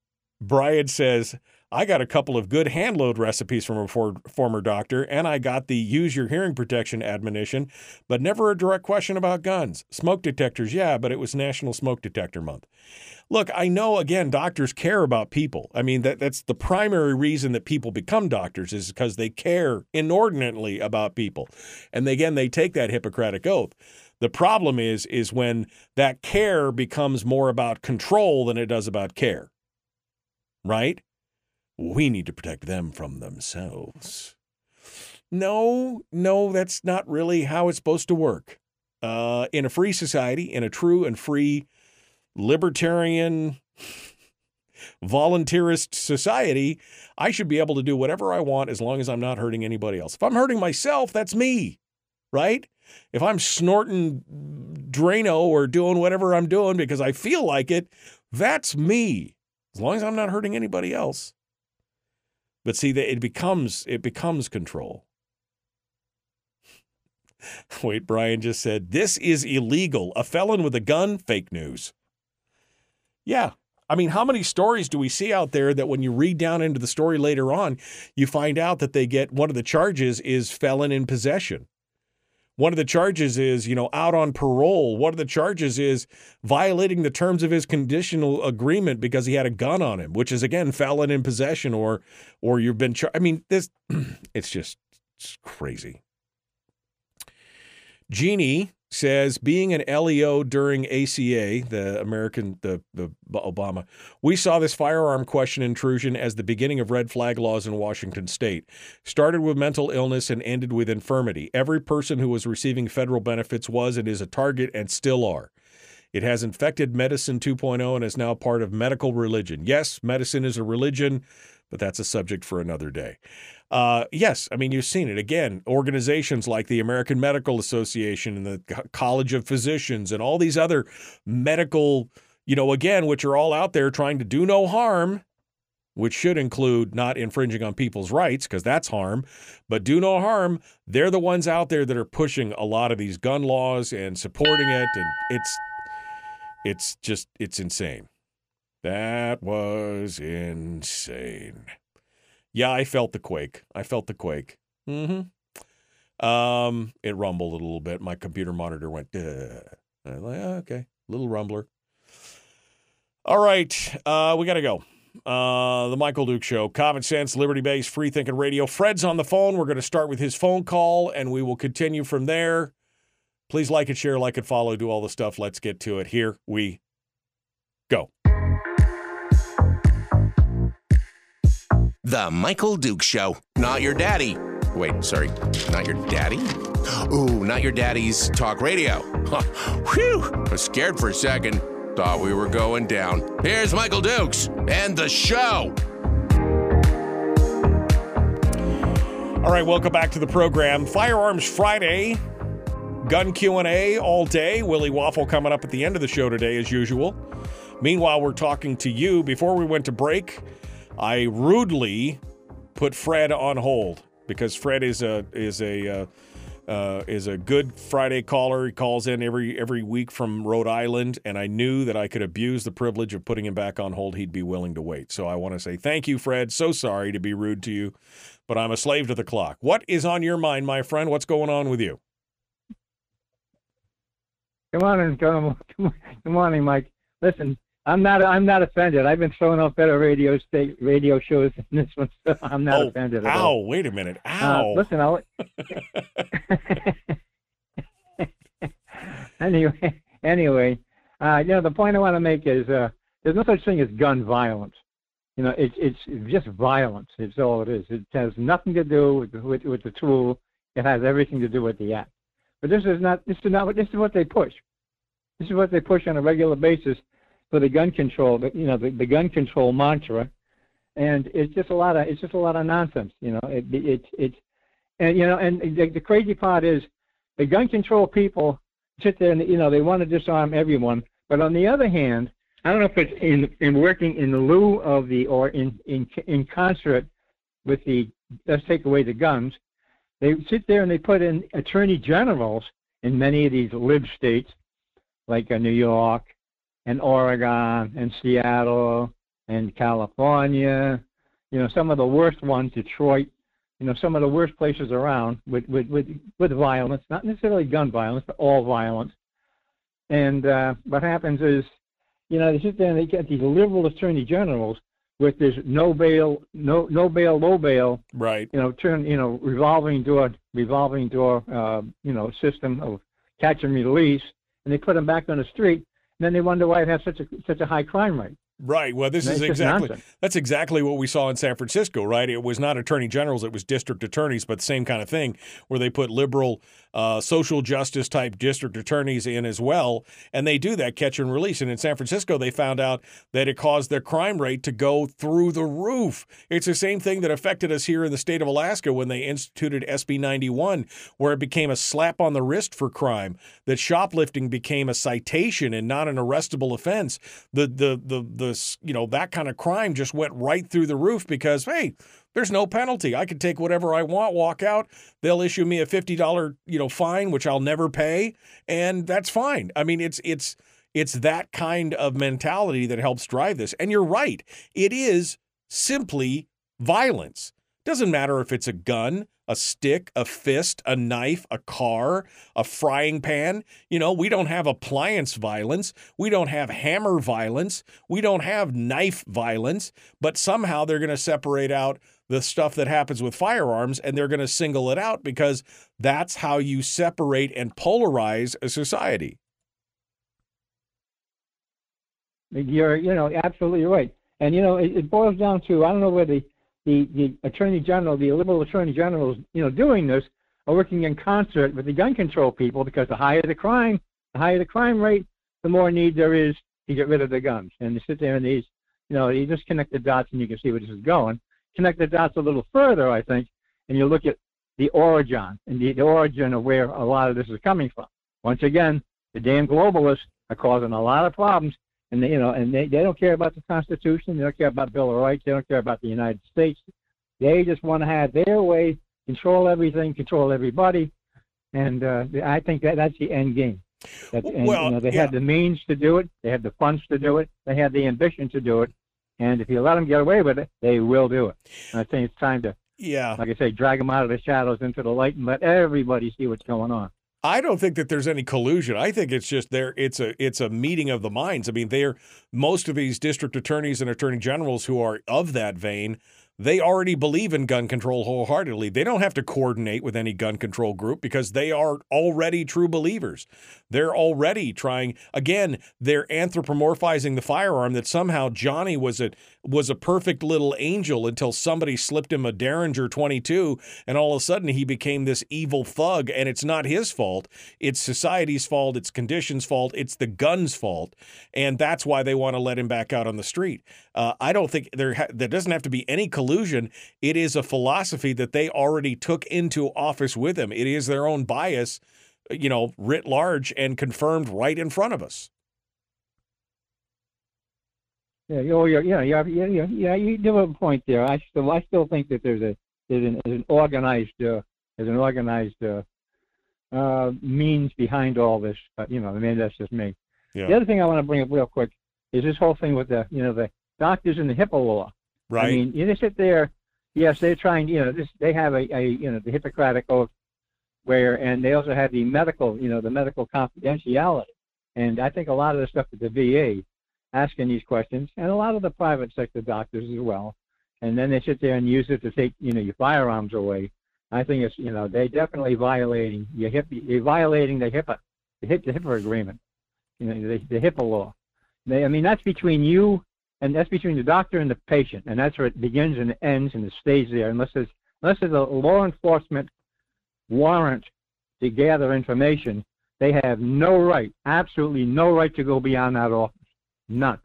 Brian says I got a couple of good hand load recipes from a for, former doctor, and I got the use your hearing protection admonition, but never a direct question about guns. Smoke detectors, yeah, but it was National Smoke Detector Month. Look, I know again doctors care about people. I mean that that's the primary reason that people become doctors is because they care inordinately about people. And again, they take that Hippocratic oath. The problem is is when that care becomes more about control than it does about care. Right? we need to protect them from themselves. No, no, that's not really how it's supposed to work. Uh, in a free society, in a true and free libertarian volunteerist society, I should be able to do whatever I want as long as I'm not hurting anybody else. If I'm hurting myself, that's me, right? If I'm snorting Drano or doing whatever I'm doing because I feel like it, that's me. As long as I'm not hurting anybody else. But see it becomes it becomes control. Wait, Brian just said this is illegal. A felon with a gun, fake news. Yeah. I mean, how many stories do we see out there that when you read down into the story later on, you find out that they get one of the charges is felon in possession. One of the charges is, you know, out on parole. One of the charges is violating the terms of his conditional agreement because he had a gun on him, which is again felon in possession or or you've been charged. I mean, this it's just it's crazy. Jeannie says being an LEO during ACA, the American, the, the Obama, we saw this firearm question intrusion as the beginning of red flag laws in Washington state. Started with mental illness and ended with infirmity. Every person who was receiving federal benefits was and is a target and still are. It has infected medicine 2.0 and is now part of medical religion. Yes, medicine is a religion, but that's a subject for another day. Uh, yes, I mean, you've seen it. Again, organizations like the American Medical Association and the College of Physicians and all these other medical, you know, again, which are all out there trying to do no harm, which should include not infringing on people's rights, because that's harm, but do no harm. They're the ones out there that are pushing a lot of these gun laws and supporting it. And it's, it's just, it's insane. That was insane. Yeah, I felt the quake. I felt the quake. Mm-hmm. Um, it rumbled a little bit. My computer monitor went, I'm like, oh, okay, little rumbler. All right, uh, we got to go. Uh, the Michael Dukes Show, common sense, liberty based, free thinking radio. Fred's on the phone. We're going to start with his phone call and we will continue from there. Please like it, share, like it, follow, do all the stuff. Let's get to it. Here we go. The Michael Dukes Show. Not your daddy. Wait, sorry. Not your daddy? Ooh, not your daddy's talk radio. Whew. I was scared for a second. Thought we were going down. Here's Michael Dukes and the show. All right, welcome back to the program. Firearms Friday, gun Q&A all day. Willie Waffle coming up at the end of the show today as usual. Meanwhile, we're talking to you before we went to break. I rudely put Fred on hold because Fred is a is a uh, uh, is a good Friday caller. He calls in every every week from Rhode Island, and I knew that I could abuse the privilege of putting him back on hold. He'd be willing to wait. So I want to say thank you, Fred. So sorry to be rude to you, but I'm a slave to the clock. What is on your mind, my friend? What's going on with you? Come on, come, come morning, Mike. Listen, I'm not. I'm not offended. I've been throwing off better radio state radio shows than this one, so I'm not oh, offended. At ow! All. Wait a minute! Uh, ow! Uh, listen, I'll. anyway, anyway, uh, you know the point I want to make is uh, there's no such thing as gun violence. You know, it's it's just violence. It's all it is. It has nothing to do with with, with the tool. It has everything to do with the act. But this is not. This is not. This is what they push. This is what they push on a regular basis for the gun control, you know, the, the gun control mantra, and it's just a lot of it's just a lot of nonsense, you know. It it it, and you know, and the, the crazy part is the gun control people sit there and you know they want to disarm everyone, but on the other hand, I don't know if it's in in working in lieu of the or in in in concert with the let's take away the guns. They sit there and they put in attorney generals in many of these lib states, like uh, New York and Oregon and Seattle and California, you know, some of the worst ones, Detroit, you know, some of the worst places around with with with, with violence, not necessarily gun violence, but all violence. And uh, what happens is, you know, they sit there and they get these liberal attorney generals with this no bail, no no bail, low bail, right? You know, turn, you know, revolving door, revolving door, uh, you know, system of catch and release, and they put them back on the street then they wonder why it has such a such a high crime rate. Right. Well, this is exactly that's exactly what we saw in San Francisco, right? It was not attorney generals, it was district attorneys, but same kind of thing, where they put liberal uh, social justice type district attorneys in as well, and they do that catch and release. And in San Francisco, they found out that it caused their crime rate to go through the roof. It's the same thing that affected us here in the state of Alaska when they instituted SB 91, where it became a slap on the wrist for crime. That shoplifting became a citation and not an arrestable offense. The the the the you know, that kind of crime just went right through the roof because, hey, there's no penalty. I can take whatever I want, walk out. They'll issue me a $50, you know, fine, which I'll never pay, and that's fine. I mean, it's it's it's that kind of mentality that helps drive this. And you're right. It is simply violence. Doesn't matter if it's a gun, a stick, a fist, a knife, a car, a frying pan. You know, we don't have appliance violence. We don't have hammer violence. We don't have knife violence. But somehow they're going to separate out the stuff that happens with firearms and they're going to single it out because that's how you separate and polarize a society. You're, you know, absolutely right. And you know, it, it boils down to I don't know whether the, the the attorney general, the liberal attorney generals, you know, doing this are working in concert with the gun control people because the higher the crime, the higher the crime rate, the more need there is to get rid of the guns. And you sit there and these, you know, you just connect the dots and you can see where this is going. Connect the dots a little further, I think, and you look at the origin and the, the origin of where a lot of this is coming from. Once again, the damn globalists are causing a lot of problems and they, you know, and they, they don't care about the Constitution, they don't care about Bill of Rights, they don't care about the United States. They just want to have their way, control everything, control everybody, and uh, I think that that's the end game. That, and, well, you know, they yeah. had the means to do it, they had the funds to do it, they had the ambition to do it, and if you let them get away with it, they will do it. And I think it's time to, Yeah. like I say, drag them out of the shadows into the light and let everybody see what's going on. I don't think that there's any collusion. I think it's just there. It's a it's a meeting of the minds. I mean, they're most of these district attorneys and attorney generals who are of that vein. They already believe in gun control wholeheartedly. They don't have to coordinate with any gun control group because they are already true believers. They're already trying. Again, they're anthropomorphizing the firearm that somehow Johnny was a was a perfect little angel until somebody slipped him a Derringer 22, and all of a sudden he became this evil thug. And it's not his fault. It's society's fault. It's conditions' fault. It's the gun's fault, and that's why they want to let him back out on the street. Uh, I don't think there ha- there doesn't have to be any collusion. It is a philosophy that they already took into office with them. It is their own bias, you know, writ large and confirmed right in front of us. Yeah, oh, you're, yeah, yeah, yeah, yeah, yeah. You do have a point there. I still, I still think that there's a there's an, there's an organized uh, there's an organized uh, uh, means behind all this. But you know, I mean, that's just me. Yeah. The other thing I want to bring up real quick is this whole thing with the you know the doctors and the HIPAA law. Right. I mean, you just sit there. Yes, they're trying. You know, this they have a, a you know the Hippocratic oath, where and they also have the medical you know the medical confidentiality. And I think a lot of the stuff at the VA asking these questions, and a lot of the private sector doctors as well. And then they sit there and use it to take, you know, your firearms away. I think it's, you know, they definitely violating your HIP, you're violating the HIPAA, the HIP, the HIPAA agreement, you know, the, the HIPAA law. They, I mean, that's between you and that's between the doctor and the patient, and that's where it begins and ends, and it stays there unless there's unless there's a law enforcement warrant to gather information. They have no right, absolutely no right to go beyond that office. None.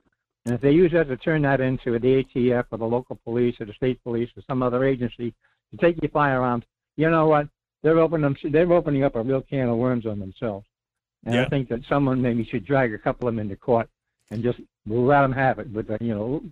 And if they use that to turn that into the ATF or the local police or the state police or some other agency to take your firearms, you know what? They're opening them, they're opening up a real can of worms on themselves. And Yeah. I think that someone maybe should drag a couple of them into court and just let them have it. But uh, you know,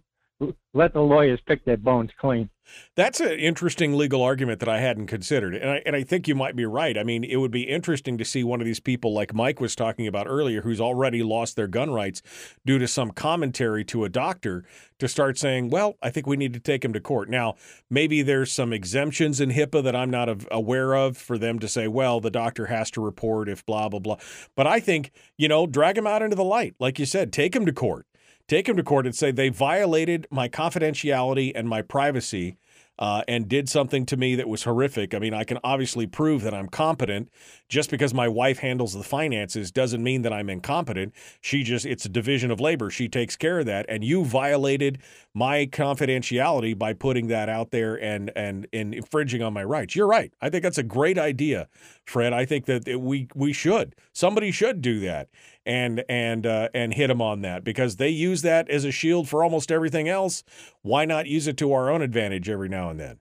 let the lawyers pick their bones clean. That's an interesting legal argument that I hadn't considered. And I, and I think you might be right. I mean, it would be interesting to see one of these people, like Mike was talking about earlier, who's already lost their gun rights due to some commentary to a doctor, to start saying, well, I think we need to take him to court. Now, maybe there's some exemptions in HIPAA that I'm not aware of for them to say, well, the doctor has to report if blah, blah, blah. But I think, you know, drag him out into the light. Like you said, take him to court take him to court and say they violated my confidentiality and my privacy uh, and did something to me that was horrific. I mean, I can obviously prove that I'm competent. Just because my wife handles the finances doesn't mean that I'm incompetent. She just, it's a division of labor. She takes care of that. And you violated my confidentiality by putting that out there and, and, and infringing on my rights. You're right. I think that's a great idea, Fred. I think that we, we should, somebody should do that and and uh, and hit them on that because they use that as a shield for almost everything else. Why not use it to our own advantage every now and then?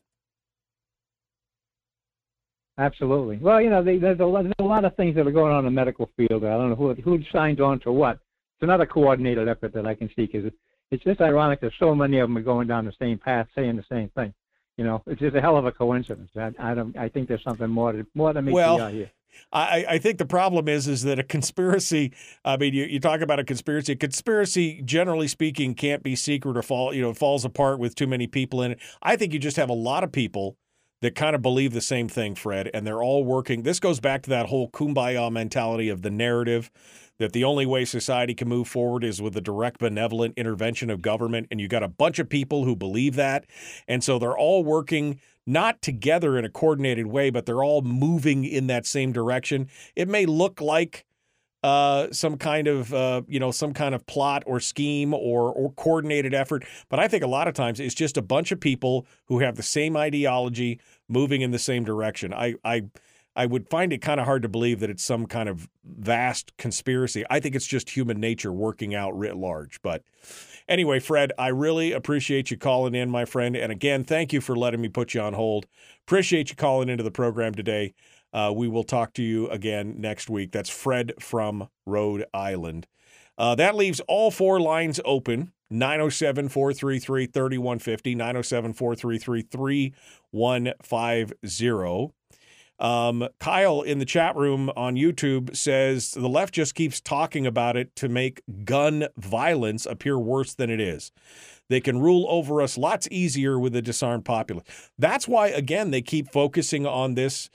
Absolutely. Well, you know, they, there's, a lot, there's a lot of things that are going on in the medical field. I don't know who who signed on to what. It's another coordinated effort that I can see because it's just ironic that so many of them are going down the same path, saying the same thing. You know, it's just a hell of a coincidence. I, I don't. I think there's something more to more than meets Well, the eye here. I, I think the problem is is that a conspiracy. I mean, you, you talk about a conspiracy. A conspiracy, generally speaking, can't be secret or fall. You know, falls apart with too many people in it. I think you just have a lot of people that kind of believe the same thing, Fred, and they're all working. This goes back to that whole kumbaya mentality of the narrative that the only way society can move forward is with the direct benevolent intervention of government. And you got a bunch of people who believe that. And so they're all working not together in a coordinated way, but they're all moving in that same direction. It may look like uh, some kind of uh, you know some kind of plot or scheme or or coordinated effort. But I think a lot of times it's just a bunch of people who have the same ideology moving in the same direction. I I I would find it kind of hard to believe that it's some kind of vast conspiracy. I think it's just human nature working out writ large. But anyway, Fred, I really appreciate you calling in, my friend. And again, thank you for letting me put you on hold. Appreciate you calling into the program today. Uh, we will talk to you again next week. That's Fred from Rhode Island. Uh, that leaves all four lines open 907 433 3150, 907 433 3150. Um, Kyle in the chat room on YouTube says the left just keeps talking about it to make gun violence appear worse than it is. They can rule over us lots easier with a disarmed populace. That's why, again, they keep focusing on this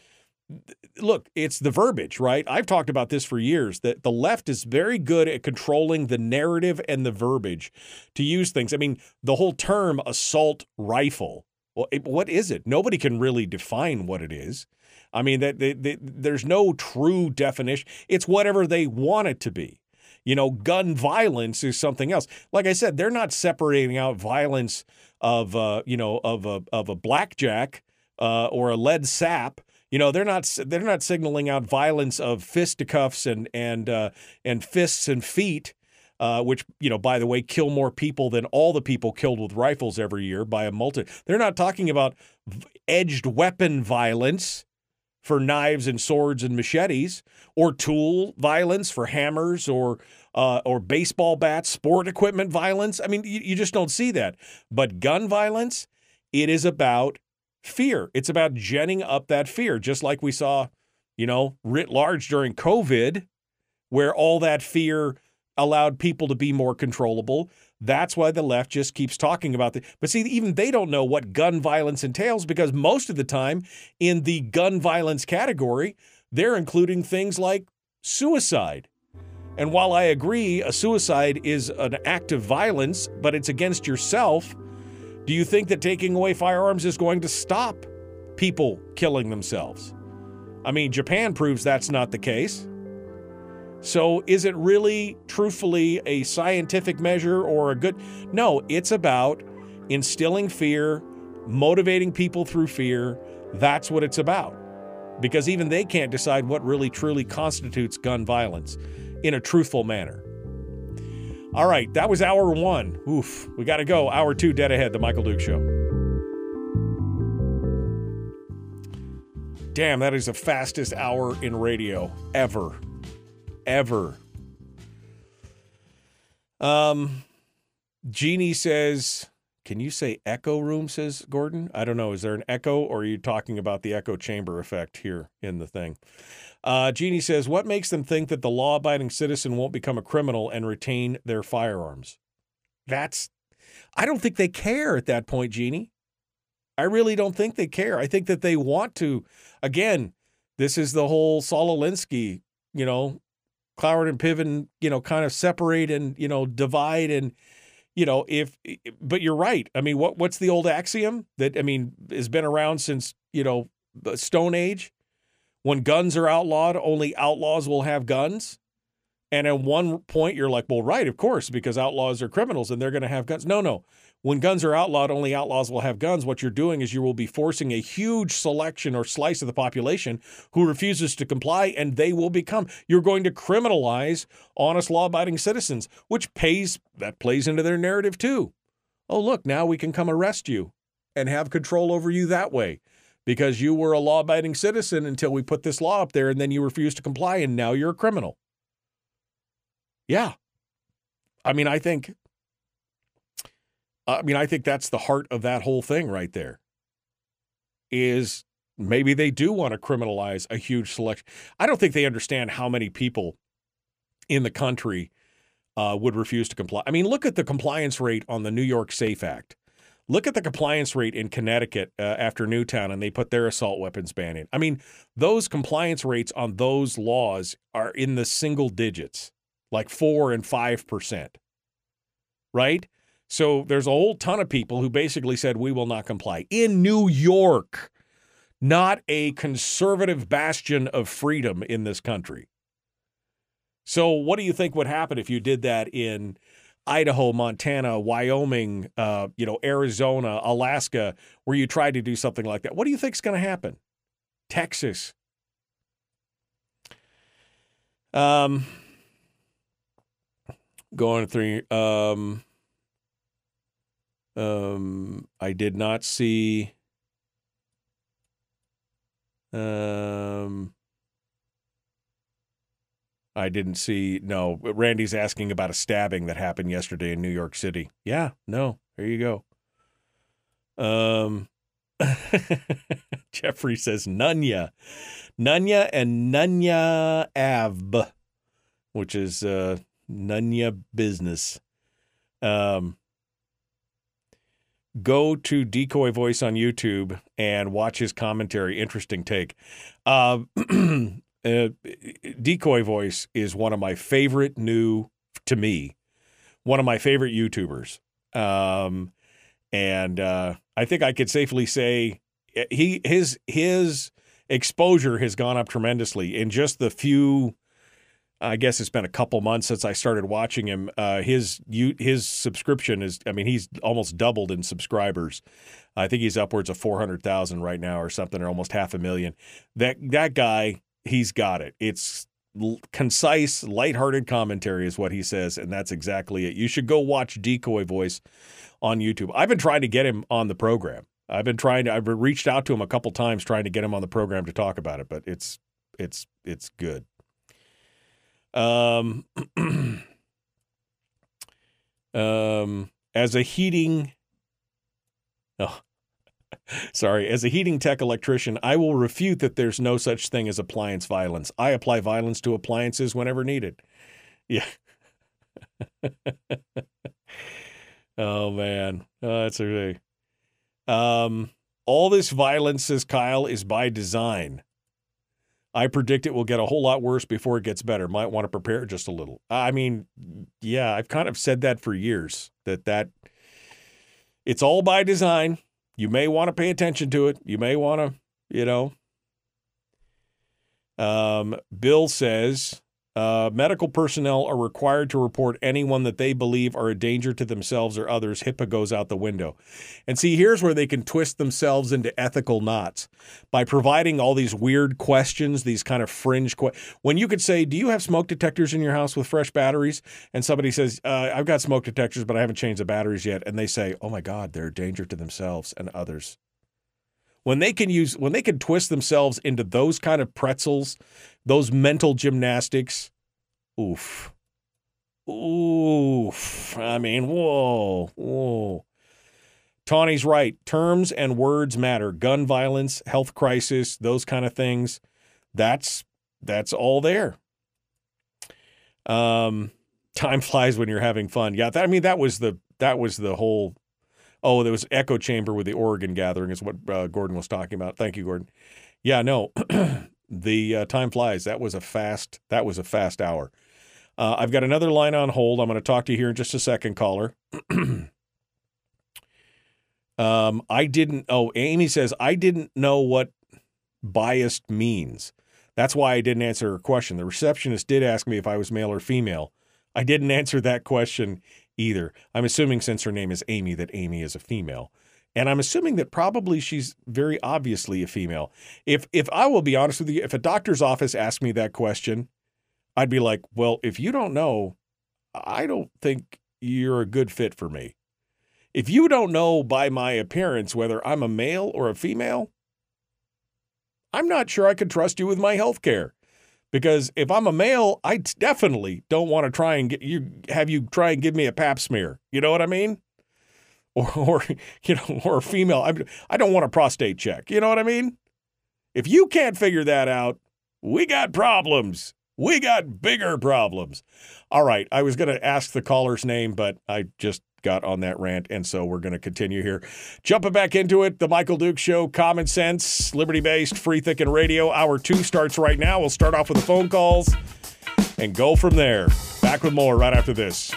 look, it's the verbiage, right? I've talked about this for years that the left is very good at controlling the narrative and the verbiage to use things. I mean, the whole term assault rifle. Well, it, what is it? Nobody can really define what it is. I mean, that they, they, there's no true definition. It's whatever they want it to be. You know, gun violence is something else. Like I said, they're not separating out violence of uh, you know of a of a blackjack uh, or a lead sap you know, they're not they're not signaling out violence of fisticuffs and and uh, and fists and feet. Uh, which you know, by the way, kill more people than all the people killed with rifles every year by a multi. They're not talking about edged weapon violence for knives and swords and machetes, or tool violence for hammers or uh, or baseball bats, sport equipment violence. I mean, you, you just don't see that. But gun violence, it is about fear. It's about genning up that fear, just like we saw, you know, writ large during COVID, where all that fear allowed people to be more controllable. That's why the left just keeps talking about it. But see, even they don't know what gun violence entails because most of the time in the gun violence category, they're including things like suicide. And while I agree a suicide is an act of violence, but it's against yourself, do you think that taking away firearms is going to stop people killing themselves? I mean, Japan proves that's not the case. So, is it really, truthfully, a scientific measure or a good? No, it's about instilling fear, motivating people through fear. That's what it's about. Because even they can't decide what really, truly constitutes gun violence in a truthful manner. All right, that was hour one. Oof, we got to go. Hour two, dead ahead, The Michael Dukes Show. Damn, that is the fastest hour in radio ever. Ever. Um, Jeannie says, Can you say echo room? Says Gordon. I don't know. Is there an echo or are you talking about the echo chamber effect here in the thing? Uh, Jeannie says, What makes them think that the law abiding citizen won't become a criminal and retain their firearms? That's, I don't think they care at that point, Jeannie. I really don't think they care. I think that they want to. Again, this is the whole Saul Alinsky, you know, Cloward and Piven, you know, kind of separate and, you know, divide and, you know, if, but you're right. I mean, what what's the old axiom that, I mean, has been around since, you know, the Stone Age? when guns are outlawed, only outlaws will have guns. And at one point, you're like, well, right, of course, because outlaws are criminals and they're going to have guns. No, no. When guns are outlawed, only outlaws will have guns. What you're doing is you will be forcing a huge selection or slice of the population who refuses to comply, and they will become. You're going to criminalize honest, law abiding citizens, which pays, that plays into their narrative too. Oh, look, now we can come arrest you and have control over you that way because you were a law abiding citizen until we put this law up there and then you refused to comply and now you're a criminal. Yeah. I mean, I think I mean, I think that's the heart of that whole thing right there. Is maybe they do want to criminalize a huge selection. I don't think they understand how many people in the country uh, would refuse to comply. I mean, look at the compliance rate on the New York Safe Act. Look at the compliance rate in Connecticut uh, after Newtown, and they put their assault weapons ban in. I mean, those compliance rates on those laws are in the single digits. like four and five percent. Right? So there's a whole ton of people who basically said we will not comply in New York, not a conservative bastion of freedom in this country. So what do you think would happen if you did that in Idaho, Montana, Wyoming, uh, you know, Arizona, Alaska, where you tried to do something like that? What do you think is going to happen? Texas. Um, going through. Um, um, I did not see. Um, I didn't see. No, Randy's asking about a stabbing that happened yesterday in New York City. Yeah, no, there you go. Um, Jeffrey says Nunya, Nunya and Nunya Av, which is uh, Nunya business. Um, go to Decoy Voice on YouTube and watch his commentary. Interesting take. Uh, uh, Decoy Voice is one of my favorite new, to me, one of my favorite YouTubers. Um, and uh, I think I could safely say eh, he his his exposure has gone up tremendously in just the few I guess it's been a couple months since I started watching him. Uh, his you, his subscription is, I mean, he's almost doubled in subscribers. I think he's upwards of four hundred thousand right now, or something, or almost half a million. That that guy, he's got it. It's l- concise, lighthearted commentary is what he says, and that's exactly it. You should go watch Decoy Voice on YouTube. I've been trying to get him on the program. I've been trying to. I've reached out to him a couple times trying to get him on the program to talk about it, but it's it's it's good. Um, um, as a heating, oh, sorry, as a heating tech electrician, I will refute that there's no such thing as appliance violence. I apply violence to appliances whenever needed. Yeah. oh man, oh, that's a um. All this violence, says Kyle, is by design. I predict it will get a whole lot worse before it gets better. Might want to prepare just a little. I mean, yeah, I've kind of said that for years that that it's all by design. You may want to pay attention to it. You may want to, you know. Um, Bill says uh, medical personnel are required to report anyone that they believe are a danger to themselves or others. HIPAA goes out the window. And see, here's where they can twist themselves into ethical knots by providing all these weird questions, these kind of fringe questions. When you could say, Do you have smoke detectors in your house with fresh batteries? And somebody says, uh, I've got smoke detectors, but I haven't changed the batteries yet. And they say, Oh my God, they're a danger to themselves and others when they can use when they can twist themselves into those kind of pretzels, those mental gymnastics, oof. Oof. I mean, whoa, whoa. Tawny's right. Terms and words matter. Gun violence, health crisis, those kind of things. That's that's all there. Um, time flies when you're having fun. Yeah, that, I mean that was the that was the whole Oh, there was echo chamber with the Oregon gathering, is what uh, Gordon was talking about. Thank you, Gordon. Yeah, no, the uh, time flies. That was a fast. That was a fast hour. Uh, I've got another line on hold. I'm going to talk to you here in just a second, caller. um, I didn't. Oh, Amy says I didn't know what biased means. That's why I didn't answer her question. The receptionist did ask me if I was male or female. I didn't answer that question either. I'm assuming since her name is Amy that Amy is a female. And I'm assuming that probably she's very obviously a female. If if I will be honest with you, if a doctor's office asked me that question, I'd be like, "Well, if you don't know, I don't think you're a good fit for me. If you don't know by my appearance whether I'm a male or a female, I'm not sure I could trust you with my health care because if I'm a male, I definitely don't want to try and get you have you try and give me a pap smear. You know what I mean? Or, or you know, or a female. I, I don't want a prostate check. You know what I mean? If you can't figure that out, we got problems. We got bigger problems. All right, I was going to ask the caller's name, but I just got on that rant, and so we're going to continue here. Jumping back into it, the Michael Dukes Show, common sense, liberty based, free thinking radio. Hour two starts right now. We'll start off with the phone calls. and go from there. Back with more right after this.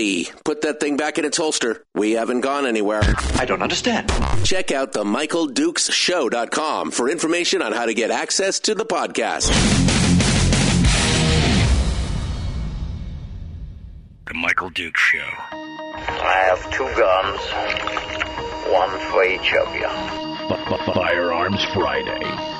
Buddy. Put that thing back in its holster. We haven't gone anywhere. I don't understand. Check out the MichaelDukesShow.com for information on how to get access to the podcast. The Michael Dukes Show. I have two guns, one for each of you. Firearms Friday.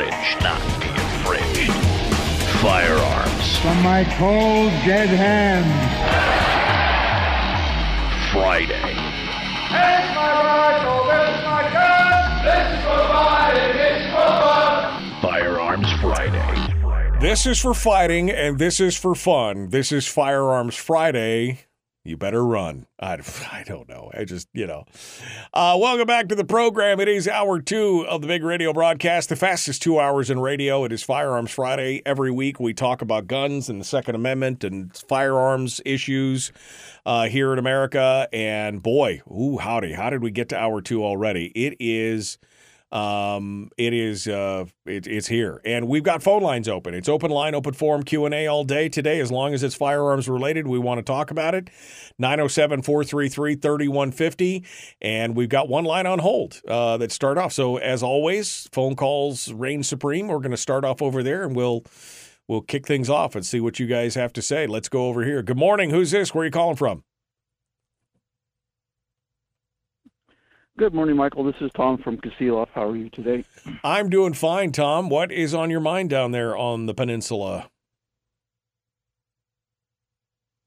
infringed. Not be infringed. Firearms From my cold, dead hands. Friday. Here's my rifle, this is my gun. This is for fighting, this is for fun. Firearms Friday. This is for fighting and this is for fun. This is Firearms Friday. You better run. I, I don't know. I just, you know. Uh, welcome back to the program. It is hour two of the big radio broadcast, the fastest two hours in radio. It is Firearms Friday. Every week we talk about guns and the Second Amendment and firearms issues uh, here in America. And boy, ooh, howdy. How did we get to hour two already? It is. Um, it is uh, it, it's here, and we've got phone lines open. It's open line, open forum Q and A all day today. As long as it's firearms related, we want to talk about it. 907-433-3150. and we've got one line on hold uh, that start off. So as always, phone calls reign supreme. We're going to start off over there, and we'll we'll kick things off and see what you guys have to say. Let's go over here. Good morning. Who's this? Where are you calling from? Good morning, Michael. This is Tom from Kasilof. How are you today? I'm doing fine, Tom. What is on your mind down there on the peninsula?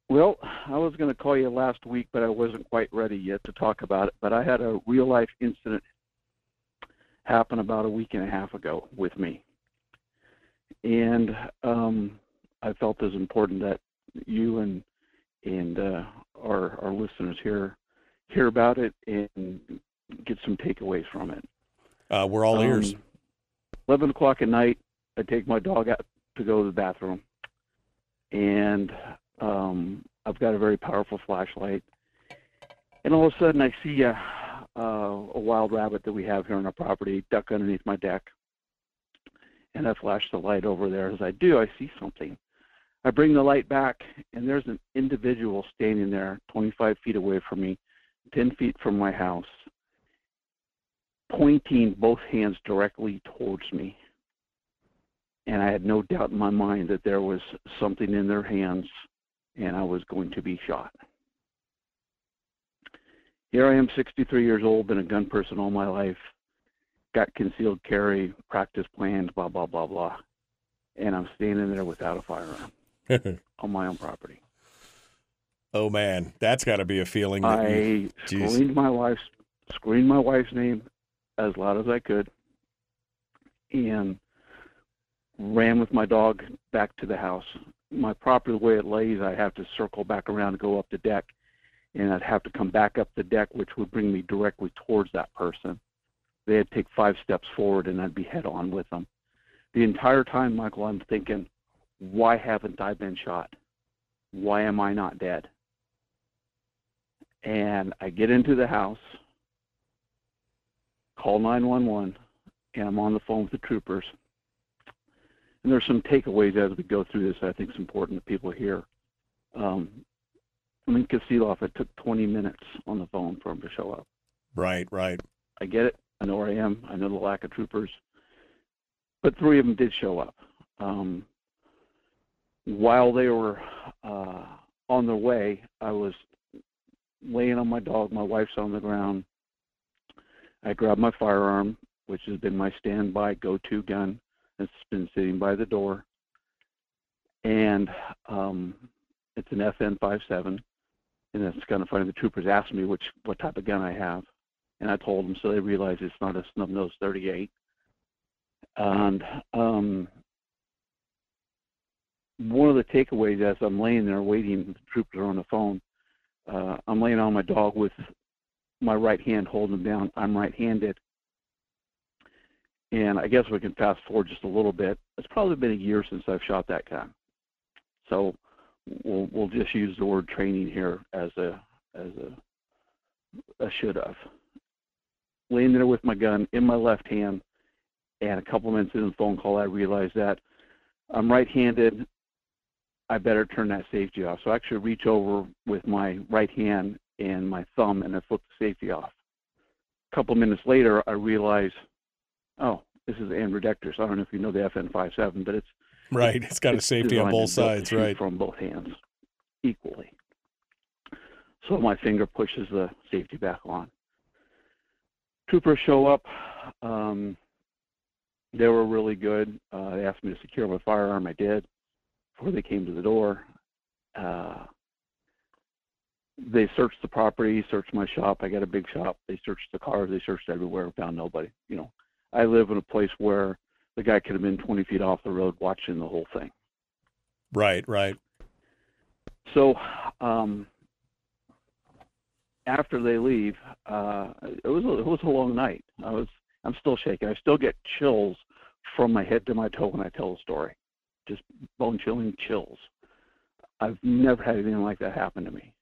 Well, I was going to call you last week, but I wasn't quite ready yet to talk about it. But I had a real life incident happen about a week and a half ago with me. And um, I felt it was important that you and and uh, our our listeners here hear about it and get some takeaways from it. Uh, we're all ears. Um, Eleven o'clock at night, I take my dog out to go to the bathroom, and um, I've got a very powerful flashlight. And all of a sudden, I see a, a, a wild rabbit that we have here on our property duck underneath my deck. And I flash the light over there. As I do, I see something. I bring the light back, and there's an individual standing there 25 feet away from me, 10 feet from my house, pointing both hands directly towards me. And I had no doubt in my mind that there was something in their hands and I was going to be shot. Here I am, 63 years old, been a gun person all my life, got concealed carry, practice plans, blah, blah, blah, blah. And I'm standing there without a firearm on my own property. Oh man, that's got to be a feeling. I you, my wife's screamed my wife's name as loud as I could, and ran with my dog back to the house. My property, the way it lays, I have to circle back around and go up the deck, and I'd have to come back up the deck, which would bring me directly towards that person. They'd take five steps forward, and I'd be head on with them. The entire time, Michael, I'm thinking, why haven't I been shot? Why am I not dead? And I get into the house, call 911, and I'm on the phone with the troopers. And there's some takeaways as we go through this I think it's important that people hear. Um, I'm in Kasilof. It took 20 minutes on the phone for them to show up. Right, right. I get it. I know where I am. I know the lack of troopers. But three of them did show up. Um, while they were uh, on their way, I was laying on my dog. My wife's on the ground. I grabbed my firearm, which has been my standby go-to gun It's been sitting by the door, and um, it's an FN57. And it's kind of funny. The troopers asked me which what type of gun I have, and I told them, so they realized it's not a snub nose 38. And um, one of the takeaways as I'm laying there waiting, the troopers are on the phone. Uh, I'm laying on my dog with my right hand holding him down. I'm right-handed, and I guess we can fast forward just a little bit. It's probably been a year since I've shot that gun, so we'll we'll just use the word training here as a as a, a should have. Laying there with my gun in my left hand, and a couple minutes into the phone call, I realized that I'm right-handed. I better turn that safety off. So I actually reach over with my right hand and my thumb and I flipped the safety off. A couple minutes later, I realize, oh, this is ambidextrous. I don't know if you know the FN57, but it's right. It's got a safety on both sides, right? From both hands, equally. So my finger pushes the safety back on. Troopers show up. Um, they were really good. Uh, they asked me to secure my firearm. I did before they came to the door. Uh, they searched the property, searched my shop. I got a big shop. They searched the cars. They searched everywhere. Found nobody. You know, I live in a place where the guy could have been 20 feet off the road watching the whole thing. Right, right. So, um, after they leave, uh, it was a, it was a long night. I was I'm still shaking. I still get chills from my head to my toe when I tell the story just bone chilling chills. I've never had anything like that happen to me.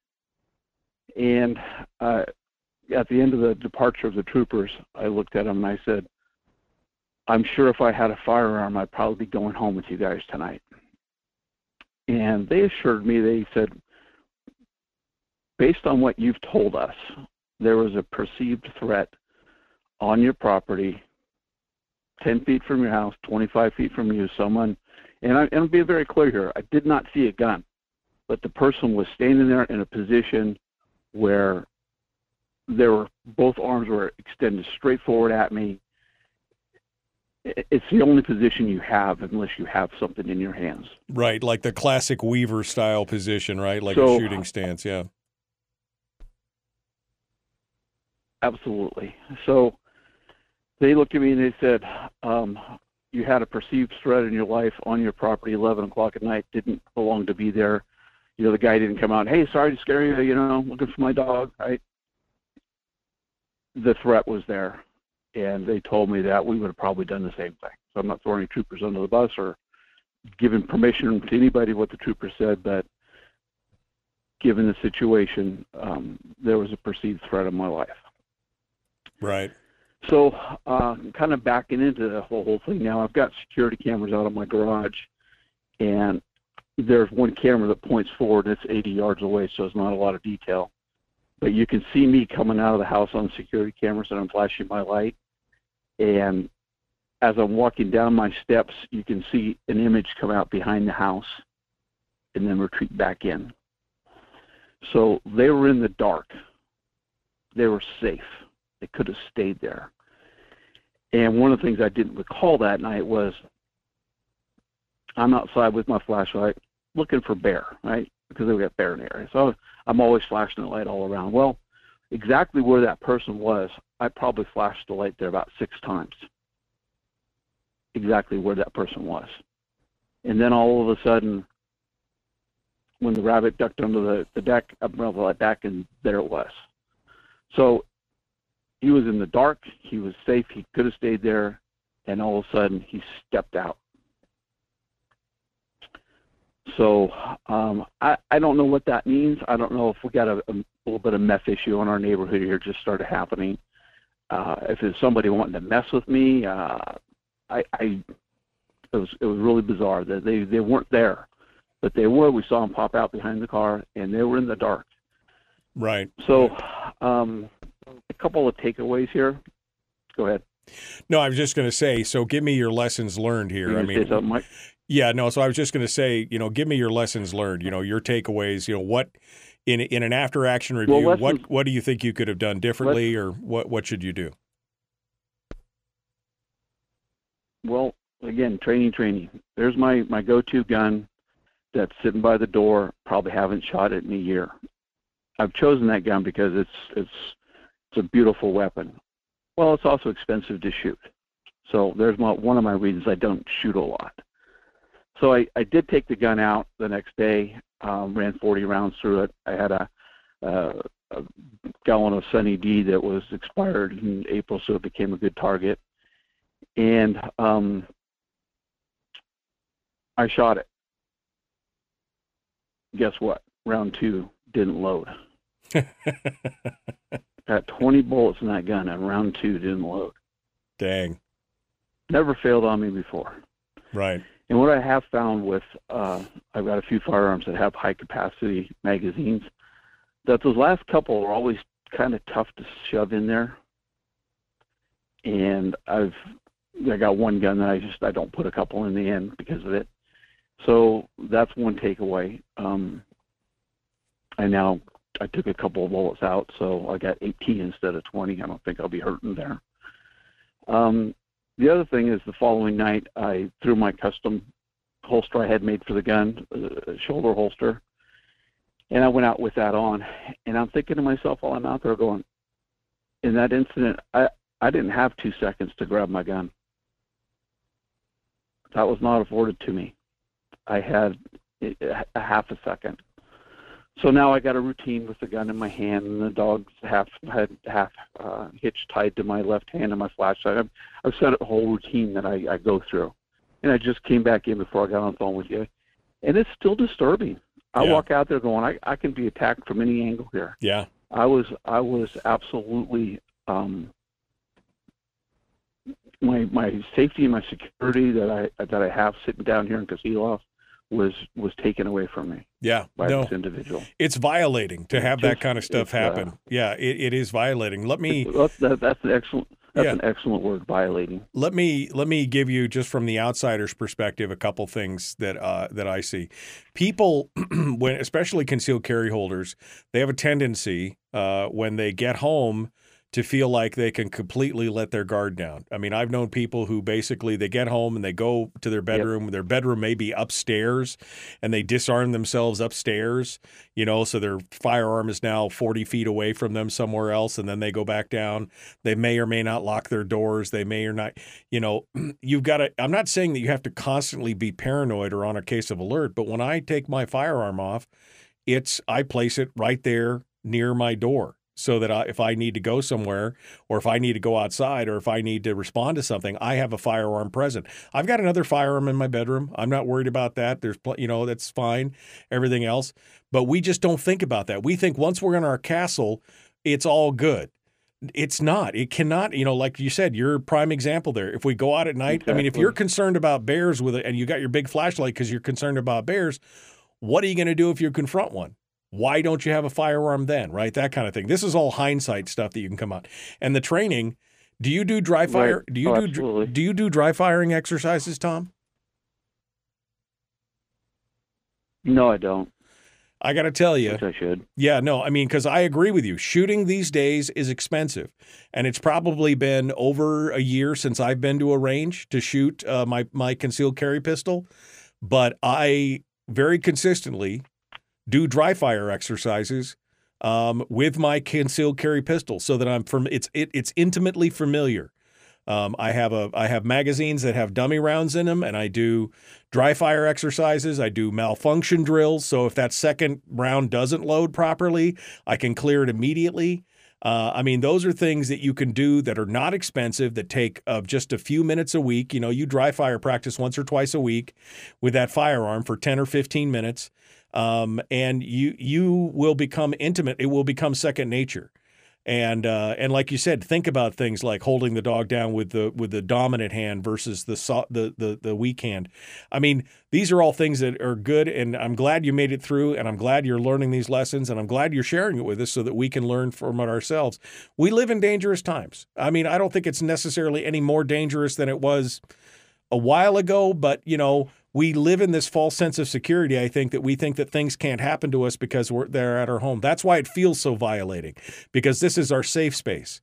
And uh, at the end of the departure of the troopers, I looked at them and I said, I'm sure if I had a firearm, I'd probably be going home with you guys tonight. And they assured me, they said, based on what you've told us, there was a perceived threat on your property, 10 feet from your house, 25 feet from you, someone and, I, and I'll be very clear here. I did not see a gun, but the person was standing there in a position where there were both arms were extended straight forward at me. It's the only position you have unless you have something in your hands. Right, like the classic Weaver style position, right? Like So- a shooting stance, yeah. Absolutely. So they looked at me and they said, um, you had a perceived threat in your life on your property 11 o'clock at night, didn't belong to be there. You know, the guy didn't come out, hey, sorry to scare you, you know, looking for my dog, right? The threat was there. And they told me that we would have probably done the same thing. So I'm not throwing any troopers under the bus or giving permission to anybody what the trooper said, but given the situation, um, there was a perceived threat in my life. Right. So, uh, kind of backing into the whole, whole thing now, I've got security cameras out of my garage, and there's one camera that points forward, and it's 80 yards away, so it's not a lot of detail. But you can see me coming out of the house on security cameras, and I'm flashing my light. And as I'm walking down my steps, you can see an image come out behind the house and then retreat back in. So they were in the dark. They were safe. They could have stayed there. And one of the things I didn't recall that night was I'm outside with my flashlight looking for bear, right? Because we got bear in the area. So I'm always flashing the light all around. Well, exactly where that person was, I probably flashed the light there about six times. Exactly where that person was. And then all of a sudden, when the rabbit ducked under the, the deck, I brought the light back and there it was. So he was in the dark, he was safe, he could have stayed there, and all of a sudden he stepped out. So um, I, I don't know what that means. I don't know if we got a, a little bit of meth issue in our neighborhood here just started happening. Uh, if it's somebody wanting to mess with me, uh, I, I it was it was really bizarre that they they weren't there, but they were. We saw them pop out behind the car, and they were in the dark. Right. So, um, a couple of takeaways here. Go ahead. No, I was just going to say. So, give me your lessons learned here. I mean? Yeah, no. So, I was just going to say, you know, give me your lessons learned. You know, your takeaways. You know, what in in an after action review, Well, what lessons- what do you think you could have done differently, or what what should you do? Well, again, training, training. There's my my go-to gun that's sitting by the door. Probably haven't shot it in a year. I've chosen that gun because it's it's it's a beautiful weapon. Well, it's also expensive to shoot. So there's my, one of my reasons I don't shoot a lot. So I, I did take the gun out the next day, um, ran 40 rounds through it. I had a, uh, a gallon of Sunny D that was expired in April, so it became a good target. And um, I shot it. Guess what? Round two didn't load. Got 20 bullets in that gun, and round two didn't load. Dang. Never failed on me before. Right. And what I have found with, uh, I've got a few firearms that have high capacity magazines, that those last couple are always kind of tough to shove in there. And I've, I got one gun that I just, I don't put a couple in the end because of it. So that's one takeaway. Um, I now I took a couple of bullets out, so I got 18 instead of 20. I don't think I'll be hurting there. Um, the other thing is the following night I threw my custom holster I had made for the gun, uh, shoulder holster, and I went out with that on. And I'm thinking to myself while I'm out there going, in that incident, I I didn't have two seconds to grab my gun. That was not afforded to me. I had a half a second. So now I got a routine with the gun in my hand, and the dog's half had half uh, hitch tied to my left hand and my flashlight. I've, I've set a whole routine that I, I go through, and I just came back in before I got on the phone with you, and it's still disturbing. I Yeah. walk out there going, I, I can be attacked from any angle here. Yeah. I was I was absolutely um, my my safety and my security that I that I have sitting down here in Kasilof was was taken away from me Yeah. by no. this individual. It's violating to have that kind of stuff it's, uh, happen. yeah, it, it is violating. Let me That's, that, that's an excellent that's Yeah. an excellent word, violating. let me let me give you just from the outsider's perspective a couple things that uh, that I see. People, when especially concealed carry holders, they have a tendency uh, when they get home to feel like they can completely let their guard down. I mean, I've known people who basically they get home and they go to their bedroom. Their bedroom may be upstairs, and they disarm themselves upstairs. You know, so their firearm is now forty feet away from them somewhere else, and then they go back down. They may or may not lock their doors. They may or not. You know, you've got to. I'm not saying that you have to constantly be paranoid or on a case of alert, but when I take my firearm off, it's I place it right there near my door so that I, if I need to go somewhere or if I need to go outside or if I need to respond to something, I have a firearm present. I've got another firearm in my bedroom. I'm not worried about that. There's, pl- you know, that's fine. Everything else, but we just don't think about that. We think once we're in our castle, it's all good. It's not. It cannot. You know, like you said, you're a prime example there. If we go out at night, I mean, if you're concerned about bears with it, and you got your big flashlight because you're concerned about bears, what are you going to do if you confront one? Why don't you have a firearm then? Right, that kind of thing. This is all hindsight stuff that you can come out. And the training. Do you do dry fire? Right. Do you Oh, do absolutely. do you do dry firing exercises, Tom? No, I don't. I got to tell you, Which I should. Yeah, no, I mean, because I agree with you. Shooting these days is expensive, and it's probably been over a year since I've been to a range to shoot uh, my my concealed carry pistol. But I very consistently do dry fire exercises um, with my concealed carry pistol, so that I'm from it's it, it's intimately familiar. Um, I have a I have magazines that have dummy rounds in them, and I do dry fire exercises. I do malfunction drills. So if that second round doesn't load properly, I can clear it immediately. Uh, I mean, those are things that you can do that are not expensive, that take uh, just a few minutes a week. You know, you dry fire practice once or twice a week with that firearm for 10 or 15 minutes, um, and you you will become intimate. It will become second nature. And uh, and like you said, think about things like holding the dog down with the with the dominant hand versus the the the the weak hand. I mean, these are all things that are good, and I'm glad you made it through, and I'm glad you're learning these lessons, and I'm glad you're sharing it with us so that we can learn from it ourselves. We live in dangerous times. I mean, I don't think it's necessarily any more dangerous than it was a while ago, but you know, we live in this false sense of security. I think that we think that things can't happen to us because we're they're at our home. That's why it feels so violating, because this is our safe space.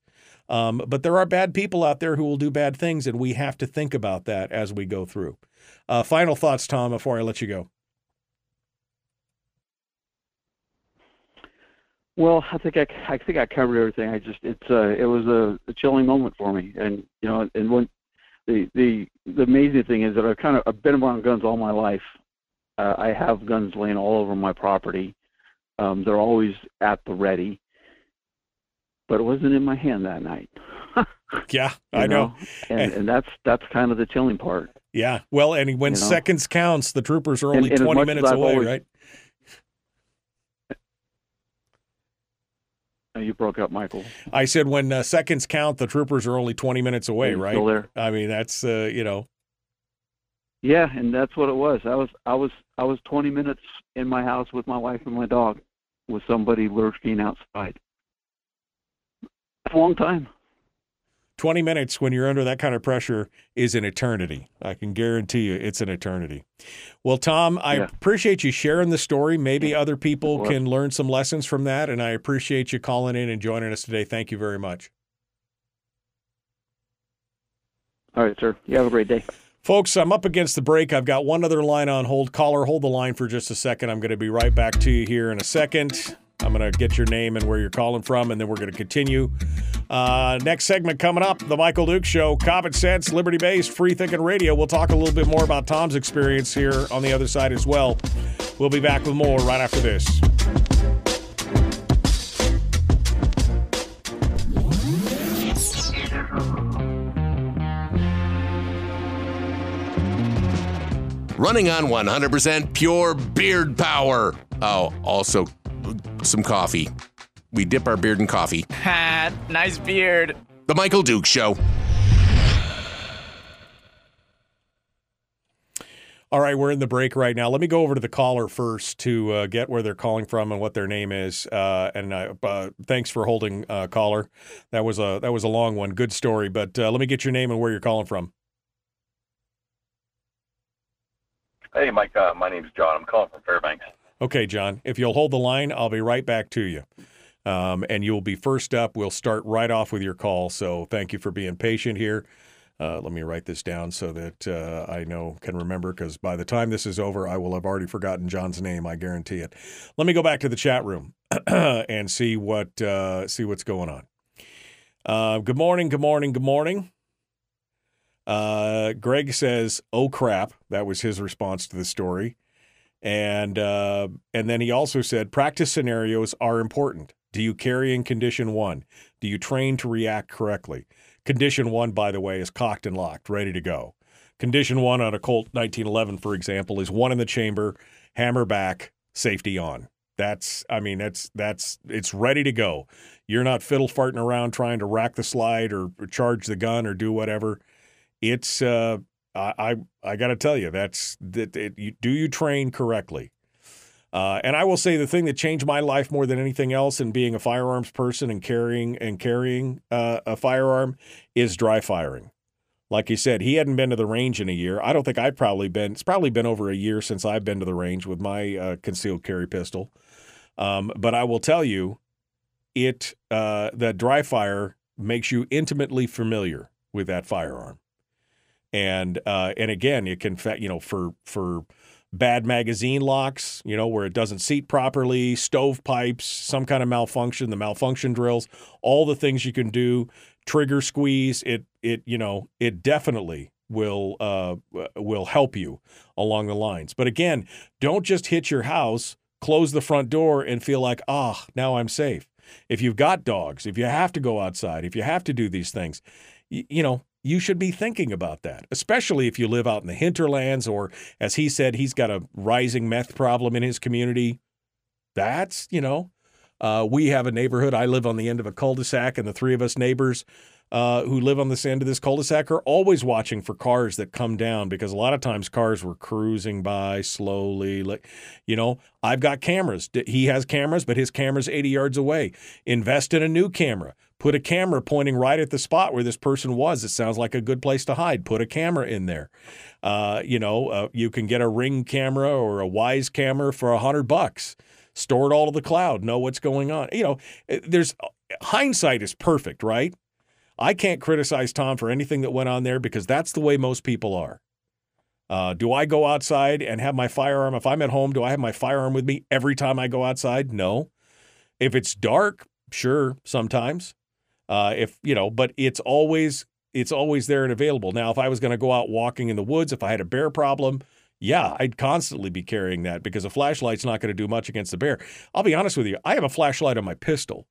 Um, but there are bad people out there who will do bad things, and we have to think about that as we go through. Uh, final thoughts, Tom, before I let you go. Well, I think I, I think I covered everything. I just it's uh it was a, a chilling moment for me, and you know, and when the the the amazing thing is that I've kind of I've been around guns all my life. Uh, I have guns laying all over my property. Um, they're always at the ready, but it wasn't in my hand that night. yeah, I know. and, and that's that's kind of the chilling part. Yeah. Well, and when You know? seconds counts, the troopers are only and 20 minutes away, always- right? You broke up, Michael. I said when uh, seconds count, the troopers are only 20 minutes away, right? still there? I mean, that's, uh, you know, Yeah, and that's what it was. I was I was I was 20 minutes in my house with my wife and my dog, with somebody lurking outside. That's a long time. 20 minutes when you're under that kind of pressure is an eternity. I can guarantee you it's an eternity. Well, Tom, I Yeah. appreciate you sharing the story. Maybe other people can learn some lessons from that, and I appreciate you calling in and joining us today. Thank you very much. All right, sir. You have a great day. Folks, I'm up against the break. I've got one other line on hold. Caller, hold the line for just a second. I'm going to be right back to you here in a second. I'm going to get your name and where you're calling from, and then we're going to continue. Uh, next segment coming up The Michael Dukes Show, Common Sense, Liberty Based, Free Thinking Radio. We'll talk a little bit more about Tom's experience here on the other side as well. We'll be back with more right after this. Running on 100% pure beard power. Oh, also some coffee. We dip our beard in coffee. Ha, nice beard. The Michael Dukes Show. All right, we're in the break right now. Let me go over to the caller first to uh, get where they're calling from and what their name is. Uh, and uh, uh, thanks for holding, uh, caller. That was a that was a long one. Good story, but uh, let me get your name and where you're calling from. Hey, Mike. Uh, my name's John. I'm calling from Fairbanks. Okay, John. If you'll hold the line, I'll be right back to you. Um, and you'll be first up. We'll start right off with your call. So thank you for being patient here. Uh, let me write this down so that uh, I know can remember because by the time this is over, I will have already forgotten John's name. I guarantee it. Let me go back to the chat room and see what uh, see what's going on. Uh, good morning. Good morning. Good morning. Uh, Greg says, "Oh crap!" That was his response to the story, and uh, and then he also said, "Practice scenarios are important. Do you carry in condition one? Do you train to react correctly? Condition one, by the way, is cocked and locked, ready to go. Condition one on a Colt 1911, for example, is one in the chamber, hammer back, safety on. That's, I mean, that's that's it's ready to go. You're not fiddle farting around trying to rack the slide or, or charge the gun or do whatever. It's, uh, I I, I got to tell you, that's that. It, you, do you train correctly? Uh, and I will say the thing that changed my life more than anything else in being a firearms person and carrying and carrying uh, a firearm is dry firing. Like he said, he hadn't been to the range in a year. I don't think I've probably been. It's probably been over a year since I've been to the range with my uh, concealed carry pistol. Um, but I will tell you, it uh, that dry fire makes you intimately familiar with that firearm, and uh, and again, it can you know for for bad magazine locks, you know, where it doesn't seat properly, stovepipes, some kind of malfunction, the malfunction drills, all the things you can do, trigger squeeze, it it you know, it definitely will uh will help you along the lines. But again, don't just hit your house, close the front door and feel like, "Ah, now I'm safe." If you've got dogs, if you have to go outside, if you have to do these things, y- you know, you should be thinking about that, especially if you live out in the hinterlands or, as he said, he's got a rising meth problem in his community. That's, you know, uh, we have a neighborhood. I live on the end of a cul de sac, and the three of us neighbors uh, who live on this end of this cul de sac are always watching for cars that come down because a lot of times cars were cruising by slowly. Like, you know, I've got cameras. He has cameras, but his camera's 80 yards away. Invest in a new camera. Put a camera pointing right at the spot where this person was. It sounds like a good place to hide. Put a camera in there. Uh, you know, uh, you can get a ring camera or a Wyze camera for a hundred bucks. Store it all to the cloud. Know what's going on. You know, eh, there's hindsight is perfect, right? I can't criticize Tom for anything that went on there because that's the way most people are. Uh, do I go outside and have my firearm? If I'm at home, do I have my firearm with me every time I go outside? No. If it's dark, sure, sometimes. Uh, if you know, but it's always it's always there and available. Now, if I was going to go out walking in the woods, if I had a bear problem, yeah, I'd constantly be carrying that because a flashlight's not going to do much against the bear. I'll be honest with you, I have a flashlight on my pistol.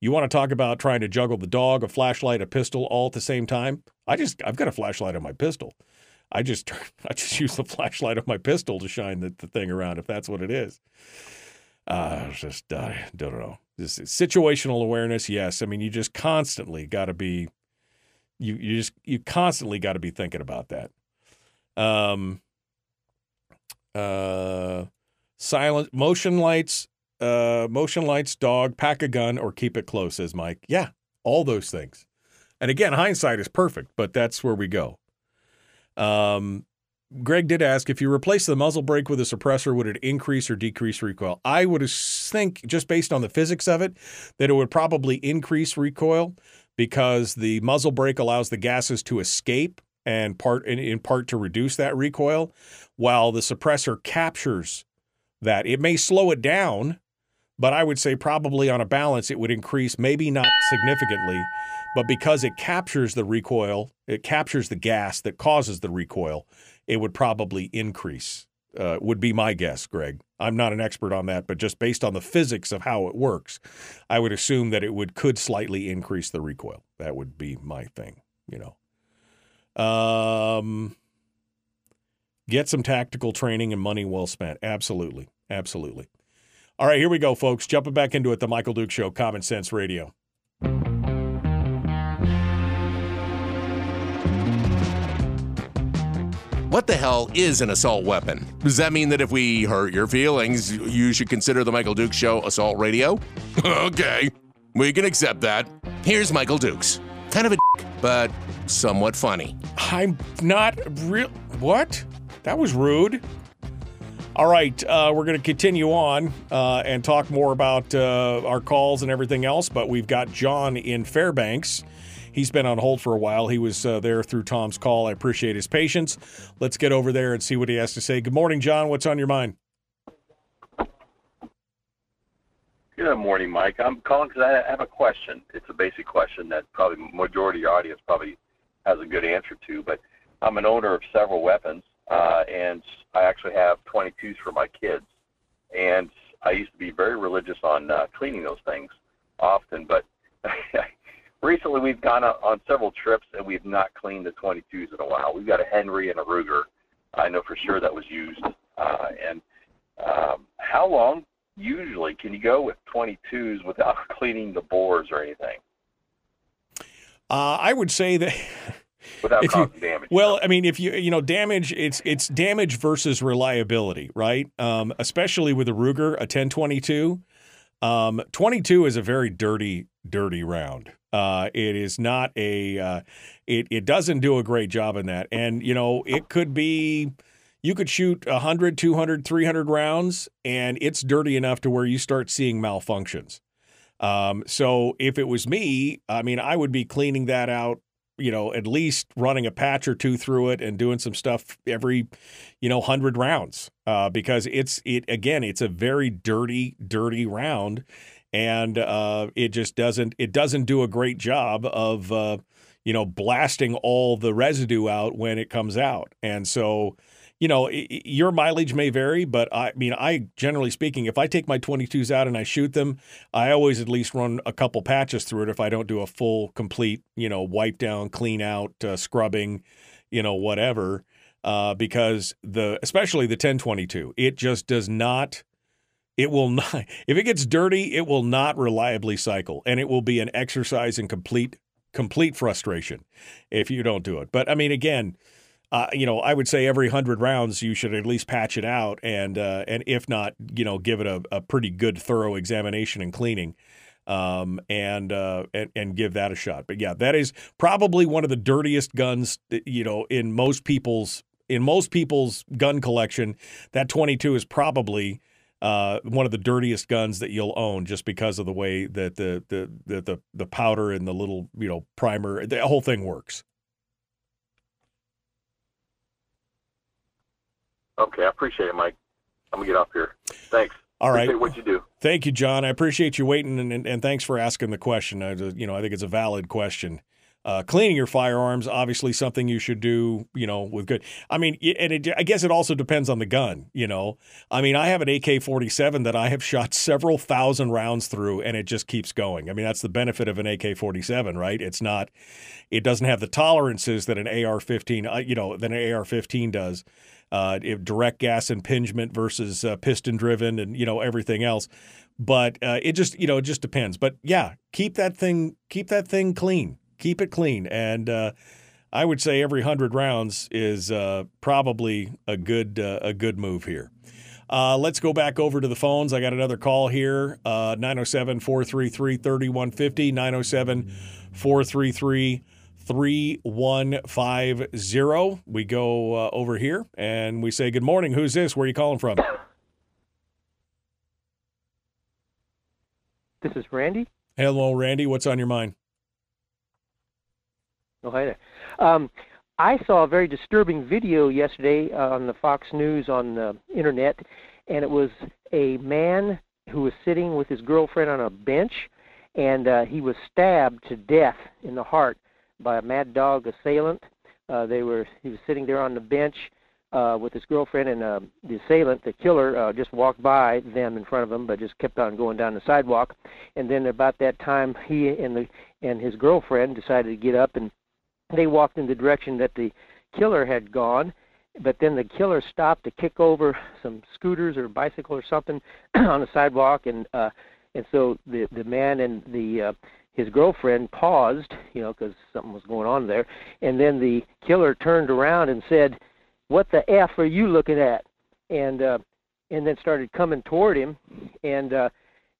You want to talk about trying to juggle the dog, a flashlight, a pistol all at the same time? I just I've got a flashlight on my pistol. I just I just use the flashlight of my pistol to shine the, the thing around if that's what it is. Uh, just uh, don't know. This situational awareness, yes. I mean, you just constantly got to be you you just you constantly got to be thinking about that. Um, uh, silent motion lights, uh, motion lights, dog, pack a gun, or keep it close, says Mike. Yeah, all those things. And again, hindsight is perfect, but that's where we go. Um, Greg did ask if you replace the muzzle brake with a suppressor, would it increase or decrease recoil? I would think, just based on the physics of it, that it would probably increase recoil because the muzzle brake allows the gases to escape and part in, in part to reduce that recoil, while the suppressor captures that. It may slow it down, but I would say probably on a balance it would increase, maybe not significantly, but because it captures the recoil, it captures the gas that causes the recoil, it would probably increase. Uh, would be my guess, Greg. I'm not an expert on that, but just based on the physics of how it works, I would assume that it would could slightly increase the recoil. That would be my thing, you know. Um, get some tactical training and money well spent. Absolutely, absolutely. All right, here we go, folks. Jumping back into it, the Michael Dukes Show, Common Sense Radio. What the hell is an assault weapon? Does that mean that if we hurt your feelings, you should consider the Michael Dukes Show assault radio? okay, we can accept that. Here's Michael Dukes. Kind of a dick, but somewhat funny. I'm not real. What? That was rude. All right, uh, we're going to continue on uh, and talk more about uh, our calls and everything else, but we've got John in Fairbanks. He's been on hold for a while. He was uh, there through Tom's call. I appreciate his patience. Let's get over there and see what he has to say. Good morning, John. What's on your mind? Good morning, Mike. I'm calling because I have a question. It's a basic question that probably majority of your audience probably has a good answer to. But I'm an owner of several weapons, uh, and I actually have 22s for my kids. And I used to be very religious on uh, cleaning those things often, but recently we've gone on several trips and we've not cleaned the 22s in a while. We've got a Henry and a Ruger. I know for sure that was used. Uh, and um, how long usually can you go with 22s without cleaning the bores or anything? Uh, I would say that. Without if causing you, damage. Well, I mean, if you you know damage, it's it's damage versus reliability, right? Um, especially with a Ruger, a 1022. Um, 22 is a very dirty, dirty round. Uh, it is not a, uh, it, it doesn't do a great job in that. And, you know, it could be, you could shoot 100, 200, 300 rounds, and it's dirty enough to where you start seeing malfunctions. Um, so if it was me, I mean, I would be cleaning that out you know, at least running a patch or two through it and doing some stuff every, you know, hundred rounds, uh, because it's it again, it's a very dirty, dirty round, and uh, it just doesn't it doesn't do a great job of, uh, you know, blasting all the residue out when it comes out, and so you know, your mileage may vary, but I mean, I generally speaking, if I take my 22s out and I shoot them, I always at least run a couple patches through it if I don't do a full, complete, you know, wipe down, clean out, uh, scrubbing, you know, whatever. Uh, because the especially the 1022, it just does not. It will not. If it gets dirty, it will not reliably cycle, and it will be an exercise in complete complete frustration if you don't do it. But I mean, again uh, you know, I would say every hundred rounds you should at least patch it out, and uh, and if not, you know, give it a, a pretty good, thorough examination and cleaning, um, and, uh, and and give that a shot. But yeah, that is probably one of the dirtiest guns, you know, in most people's in most people's gun collection. That 22 is probably uh, one of the dirtiest guns that you'll own, just because of the way that the the the the, powder and the little you know primer, the whole thing works. Okay, I appreciate it, Mike. I'm gonna get off here. Thanks. All right. Appreciate what you do. Thank you, John. I appreciate you waiting, and, and, and thanks for asking the question. I, you know, I think it's a valid question. Uh, cleaning your firearms, obviously, something you should do. You know, with good. I mean, and it, I guess it also depends on the gun. You know, I mean, I have an AK-47 that I have shot several thousand rounds through, and it just keeps going. I mean, that's the benefit of an AK-47, right? It's not, it doesn't have the tolerances that an AR-15, uh, you know, that an AR-15 does. Uh, direct gas impingement versus uh, piston driven, and you know everything else. But uh, it just, you know, it just depends. But yeah, keep that thing, keep that thing clean keep it clean. And uh, I would say every hundred rounds is uh, probably a good uh, a good move here. Uh, let's go back over to the phones. I got another call here uh, 907 433 3150, 907 433 3150. We go uh, over here and we say, Good morning. Who's this? Where are you calling from? This is Randy. Hello, Randy. What's on your mind? Oh, hi there. Um, I saw a very disturbing video yesterday uh, on the Fox News on the internet, and it was a man who was sitting with his girlfriend on a bench, and uh, he was stabbed to death in the heart by a mad dog assailant. Uh, they were he was sitting there on the bench uh, with his girlfriend, and uh, the assailant, the killer, uh, just walked by them in front of him, but just kept on going down the sidewalk. And then about that time, he and the and his girlfriend decided to get up and they walked in the direction that the killer had gone but then the killer stopped to kick over some scooters or bicycle or something on the sidewalk and uh and so the the man and the uh his girlfriend paused you know because something was going on there and then the killer turned around and said what the f are you looking at? And uh and then started coming toward him and uh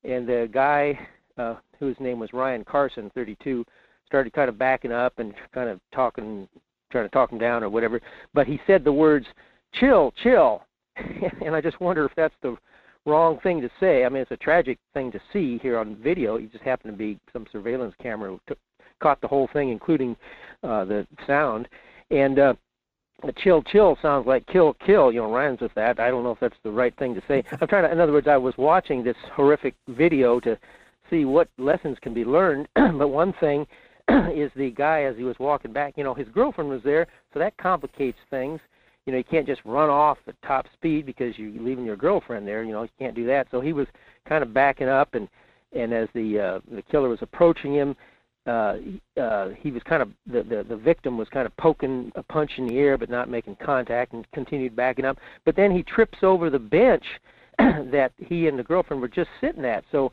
and the guy uh whose name was Ryan Carson 32 started kind of backing up and kind of talking, trying to talk him down or whatever. But he said the words, chill, chill. and I just wonder if that's the wrong thing to say. I mean, it's a tragic thing to see here on video. It just happened to be some surveillance camera took, caught the whole thing, including uh, the sound. And uh, the chill, chill sounds like kill, kill. You know, rhymes with that. I don't know if that's the right thing to say. I'm trying to. In other words, I was watching this horrific video to see what lessons can be learned. but one thing is the guy as he was walking back. You know, his girlfriend was there, so that complicates things. You know, you can't just run off at top speed because you're leaving your girlfriend there. You know, you can't do that. So he was kind of backing up, and and as the uh, the killer was approaching him, uh, uh, he was kind of the, the the victim was kind of poking a punch in the air, but not making contact, and continued backing up. But then he trips over the bench that he and the girlfriend were just sitting at. So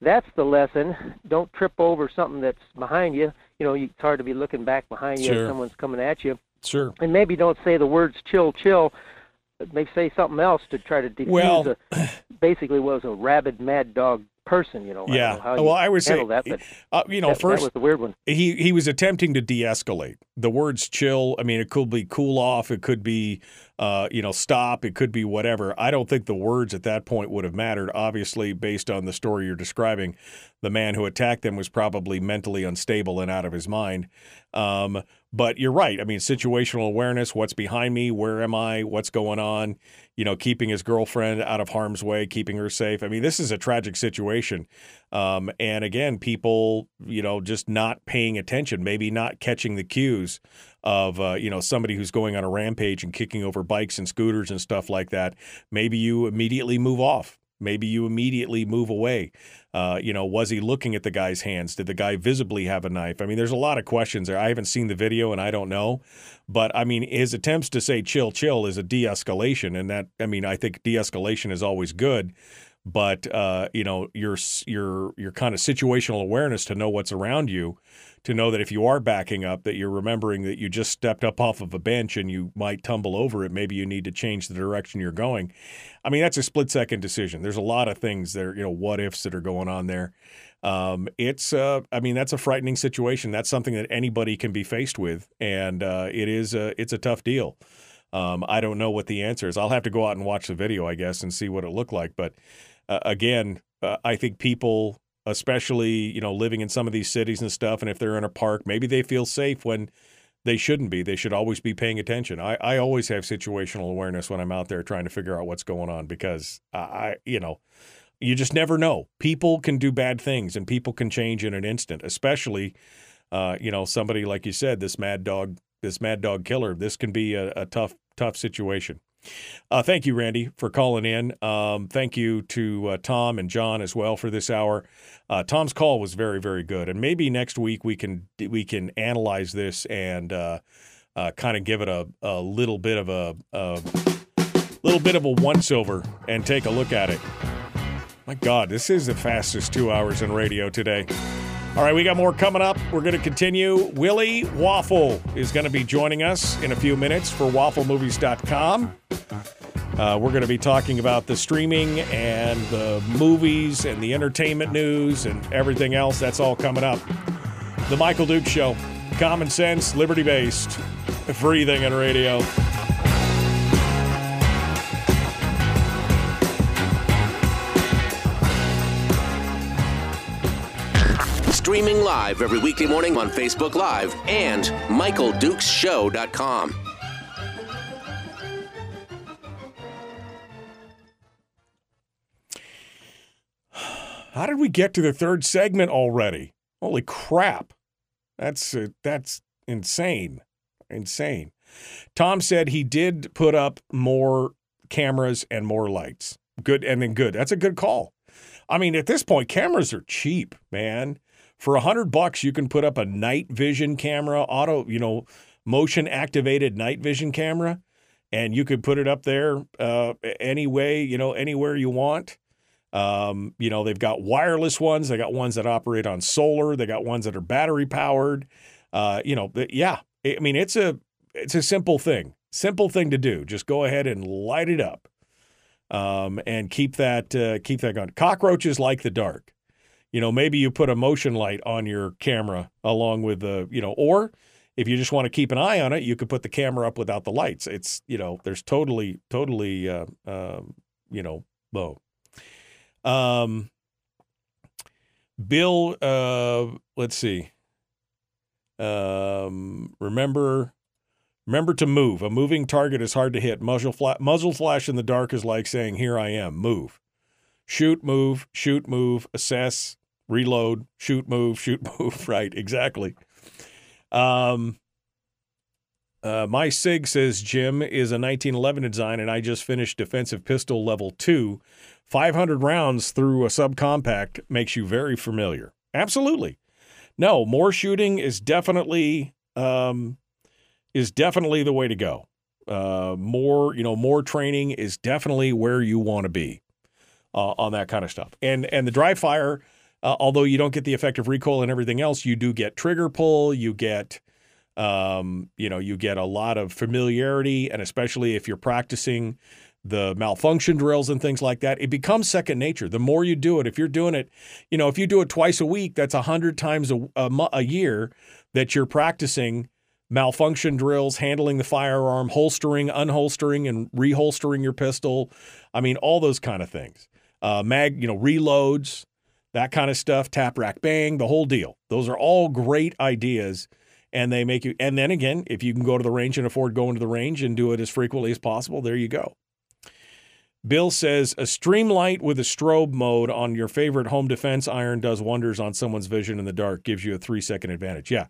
that's the lesson. Don't trip over something that's behind you. You know, it's hard to be looking back behind you Sure. if someone's coming at you. Sure. And maybe don't say the words "chill, chill." Maybe say something else to try to defuse Well- a basically was a rabid mad dog person. You know. I Yeah. don't know how Well, I would say, that, but uh, you know, that, first that was the weird one. he he was attempting to de-escalate. The words "chill." I mean, it could be cool off. It could be, uh, you know, stop. It could be whatever. I don't think the words at that point would have mattered. Obviously, based on the story you're describing, the man who attacked them was probably mentally unstable and out of his mind. Um, but you're right. I mean, situational awareness. What's behind me? Where am I? What's going on? You know, keeping his girlfriend out of harm's way, keeping her safe. I mean, this is a tragic situation. Um, and again, people, you know, just not paying attention, maybe not catching the cues of, uh, you know, somebody who's going on a rampage and kicking over bikes and scooters and stuff like that. Maybe you immediately move off. Maybe you immediately move away. Uh, you know, was he looking at the guy's hands? Did the guy visibly have a knife? I mean, there's a lot of questions there. I haven't seen the video and I don't know. But I mean, his attempts to say chill, chill is a de escalation. And that, I mean, I think de escalation is always good. But uh, you know your your your kind of situational awareness to know what's around you, to know that if you are backing up, that you're remembering that you just stepped up off of a bench and you might tumble over it. Maybe you need to change the direction you're going. I mean, that's a split second decision. There's a lot of things that are, you know, what ifs that are going on there. Um, it's, uh, I mean, that's a frightening situation. That's something that anybody can be faced with, and uh, it is, a, it's a tough deal. Um, I don't know what the answer is. I'll have to go out and watch the video, I guess, and see what it looked like. But uh, again, uh, I think people, especially you know, living in some of these cities and stuff, and if they're in a park, maybe they feel safe when they shouldn't be. They should always be paying attention. I, I always have situational awareness when I'm out there trying to figure out what's going on because I, you know, you just never know. People can do bad things and people can change in an instant, especially, uh, you know, somebody like you said, this mad dog, this mad dog killer. This can be a, a tough, tough situation. Uh, thank you, Randy, for calling in. Um, thank you to uh, Tom and John as well for this hour. Uh, Tom's call was very, very good, and maybe next week we can we can analyze this and uh, uh, kind of give it a, a little bit of a, a little bit of a once over and take a look at it. My God, this is the fastest two hours in radio today. All right, we got more coming up. We're going to continue. Willie Waffle is going to be joining us in a few minutes for wafflemovies.com. Uh, we're going to be talking about the streaming and the movies and the entertainment news and everything else. That's all coming up. The Michael Dukes Show. Common sense, liberty based, free thing in radio. Streaming live every weekday morning on Facebook Live and MichaelDukesShow.com. How did we get to the third segment already? Holy crap. That's uh, that's insane. Insane. Tom said he did put up more cameras and more lights. Good and then good. That's a good call. I mean, at this point, cameras are cheap, man. For a hundred bucks, you can put up a night vision camera, auto, you know, motion activated night vision camera, and you could put it up there uh, any way, you know, anywhere you want. Um, you know, they've got wireless ones. They got ones that operate on solar. They got ones that are battery powered. Uh, you know, yeah. I mean, it's a it's a simple thing. Simple thing to do. Just go ahead and light it up, um, and keep that uh, keep that going. Cockroaches like the dark. You know, maybe you put a motion light on your camera along with the you know, or if you just want to keep an eye on it, you could put the camera up without the lights. It's you know, there's totally totally uh, uh, you know, low. Um, Bill, uh, let's see. Um, remember, remember to move. A moving target is hard to hit. Muzzle, fla- muzzle flash in the dark is like saying, "Here I am." Move, shoot, move, shoot, move, assess, reload, shoot, move, shoot, move. Right, exactly. Um, uh, my SIG says Jim is a 1911 design, and I just finished defensive pistol level two. 500 rounds through a subcompact makes you very familiar. Absolutely. No, more shooting is definitely um, is definitely the way to go. Uh, more, you know, more training is definitely where you want to be uh, on that kind of stuff. And and the dry fire, uh, although you don't get the effective recoil and everything else, you do get trigger pull. You get um, you know, you get a lot of familiarity, and especially if you're practicing the malfunction drills and things like that, it becomes second nature. The more you do it, if you're doing it, you know, if you do it twice a week, that's a hundred times a, a, a year that you're practicing malfunction drills, handling the firearm, holstering, unholstering, and reholstering your pistol. I mean, all those kind of things. Uh, mag, you know, reloads, that kind of stuff, tap rack bang, the whole deal. Those are all great ideas and they make you and then again if you can go to the range and afford going to the range and do it as frequently as possible there you go. Bill says a streamlight with a strobe mode on your favorite home defense iron does wonders on someone's vision in the dark gives you a three second advantage. Yeah.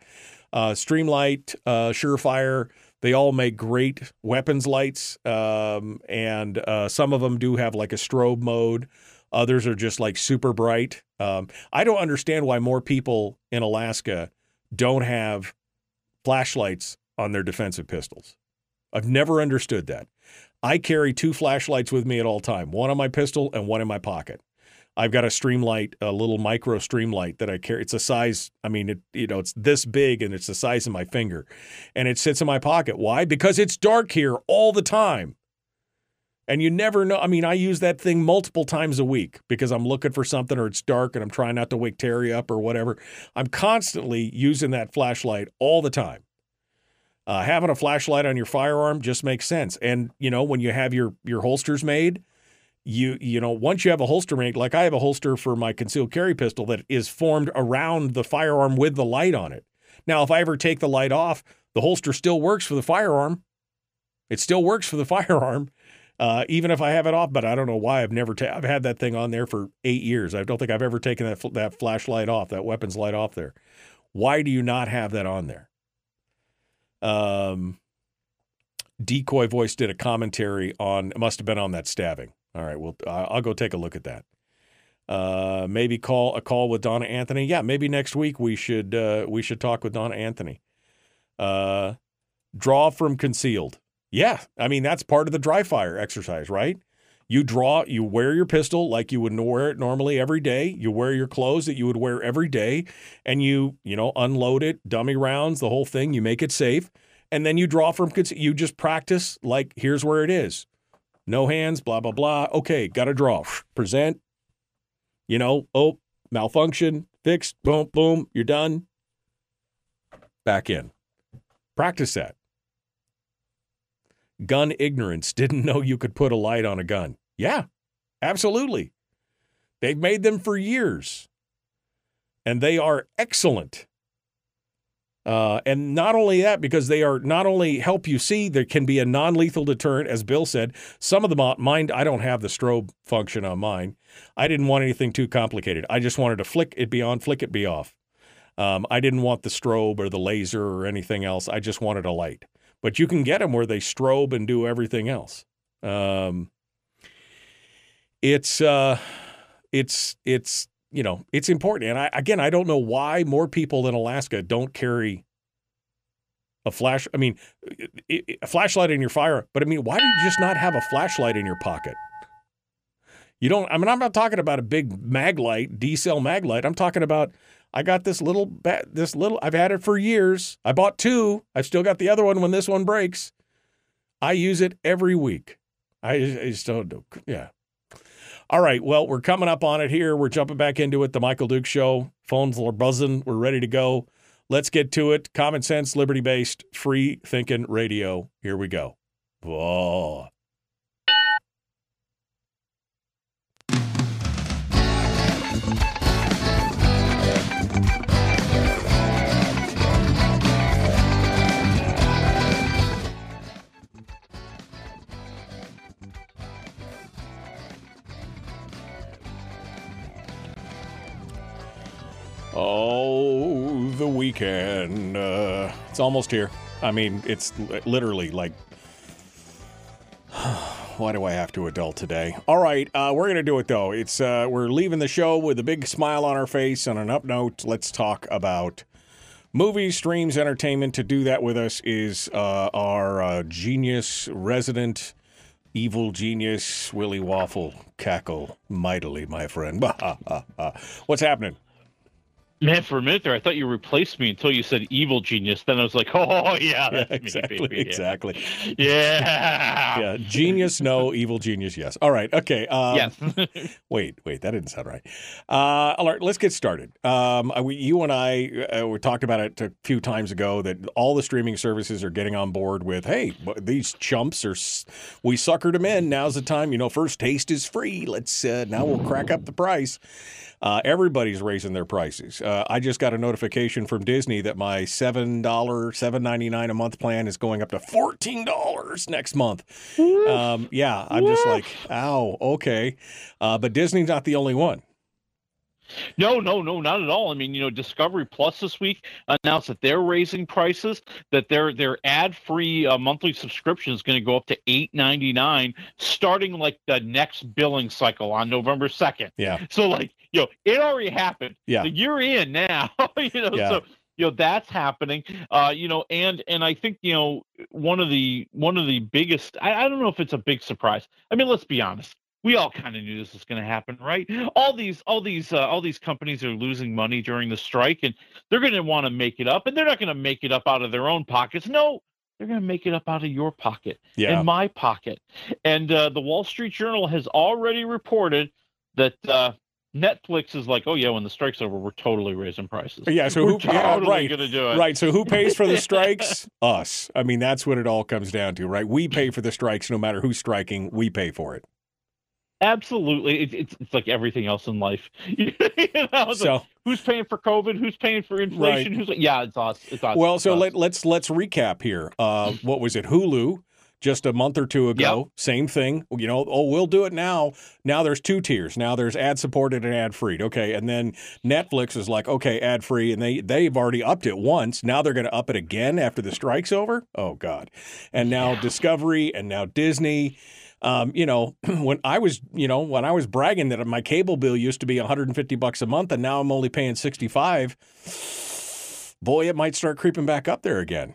Uh, streamlight uh, surefire they all make great weapons lights um, and uh, some of them do have like a strobe mode others are just like super bright um, i don't understand why more people in alaska don't have flashlights on their defensive pistols. I've never understood that. I carry two flashlights with me at all time, one on my pistol and one in my pocket. I've got a streamlight, a little micro streamlight that I carry. It's a size, I mean, it, you know, it's this big and it's the size of my finger. And it sits in my pocket. Why? Because it's dark here all the time. And you never know. I mean, I use that thing multiple times a week because I'm looking for something or it's dark and I'm trying not to wake Terry up or whatever. I'm constantly using that flashlight all the time. Uh, having a flashlight on your firearm just makes sense. And you know, when you have your your holsters made, you you know, once you have a holster made, like I have a holster for my concealed carry pistol that is formed around the firearm with the light on it. Now, if I ever take the light off, the holster still works for the firearm. It still works for the firearm, uh, even if I have it off. But I don't know why I've never. Ta- I've had that thing on there for eight years. I don't think I've ever taken that fl- that flashlight off, that weapons light off there. Why do you not have that on there? Um, Decoy Voice did a commentary on. It must have been on that stabbing. All right, well, I'll go take a look at that. Uh, maybe call a call with Donna Anthony. Yeah, maybe next week we should uh, we should talk with Donna Anthony. Uh, draw from concealed. Yeah, I mean that's part of the dry fire exercise, right? You draw, you wear your pistol like you would wear it normally every day. You wear your clothes that you would wear every day, and you you know unload it, dummy rounds, the whole thing. You make it safe, and then you draw from. You just practice like here's where it is. No hands, blah blah blah. Okay, got to draw. Present. You know, oh malfunction, fixed. Boom, boom. You're done. Back in. Practice that. Gun ignorance didn't know you could put a light on a gun. Yeah, absolutely. They've made them for years, and they are excellent. Uh, and not only that, because they are not only help you see, there can be a non-lethal deterrent, as Bill said. Some of them, on- mine, I don't have the strobe function on mine. I didn't want anything too complicated. I just wanted to flick it be on, flick it be off. Um, I didn't want the strobe or the laser or anything else. I just wanted a light. But you can get them where they strobe and do everything else. Um, it's uh, it's it's you know it's important. And I, again, I don't know why more people in Alaska don't carry a flash. I mean, a flashlight in your fire. But I mean, why do you just not have a flashlight in your pocket? You don't. I mean, I'm not talking about a big mag light, D cell mag light. I'm talking about. I got this little ba- this little. I've had it for years. I bought two. I've still got the other one when this one breaks. I use it every week. I, I just don't do. Yeah. All right. Well, we're coming up on it here. We're jumping back into it. The Michael Dukes Show. Phones are buzzing. We're ready to go. Let's get to it. Common sense, liberty based, free thinking radio. Here we go. Whoa. Oh, the weekend. Uh, it's almost here. I mean, it's literally like. Why do I have to adult today? All right, uh, we're gonna do it though. It's uh, we're leaving the show with a big smile on our face. On an up note, let's talk about movies, streams, entertainment. To do that with us is uh, our uh, genius resident, evil genius Willie Waffle. Cackle mightily, my friend. What's happening? Man, for a minute there, I thought you replaced me until you said evil genius. Then I was like, oh, yeah, that's exactly, me, baby. Yeah. exactly. Yeah. Yeah, genius, no. Evil genius, yes. All right, okay. Um, Yes. wait, wait, that didn't sound right. Uh, all right, let's get started. Um, I- we, you and I, uh, we talked about it a few times ago that all the streaming services are getting on board with, hey, these chumps are, we suckered them in. Now's the time. You know, first taste is free. Let's uh, now we'll crack up the price. Uh, everybody's raising their prices. Uh, I just got a notification from Disney that my seven dollar, seven ninety nine a month plan is going up to fourteen dollars next month. Um, yeah, I'm just like, ow, okay. Uh, but Disney's not the only one. No, no, no, not at all. I mean, you know, Discovery Plus this week announced that they're raising prices. That their their ad free uh, monthly subscription is going to go up to eight ninety nine, starting like the next billing cycle on November second. Yeah. So, like, you know, it already happened. Yeah. So you're in now. you know, Yeah. so you know that's happening. Uh, you know, and and I think you know one of the one of the biggest. I, I don't know if it's a big surprise. I mean, let's be honest. We all kind of knew this was going to happen, right? All these, all these, uh, all these companies are losing money during the strike, and they're going to want to make it up, and they're not going to make it up out of their own pockets. No, they're going to make it up out of your pocket Yeah. and my pocket. And uh, the Wall Street Journal has already reported that uh, Netflix is like, oh yeah, when the strike's over, we're totally raising prices. Yeah, so we're who? totally yeah, right, gonna do it. right. So who pays for the strikes? Us. I mean, that's what it all comes down to, right? We pay for the strikes, no matter who's striking. We pay for it. Absolutely, it, it's it's like everything else in life. you know, So- like, who's paying for COVID? Who's paying for inflation? Right. Who's yeah, it's us. It's us. Well, it's so us. let, let's let's recap here. Uh, what was it? Hulu just a month or two ago. Same thing. You know, oh, we'll do it now. Now there's two tiers. Now there's ad supported and ad free. Okay, and then Netflix is like, okay, ad free, and they they've already upped it once. Now they're going to up it again after the strike's over. Oh God! And now Discovery and now Disney. Um, you know, when I was, you know, when I was bragging that my cable bill used to be 150 bucks a month, and now I'm only paying 65. Boy, it might start creeping back up there again.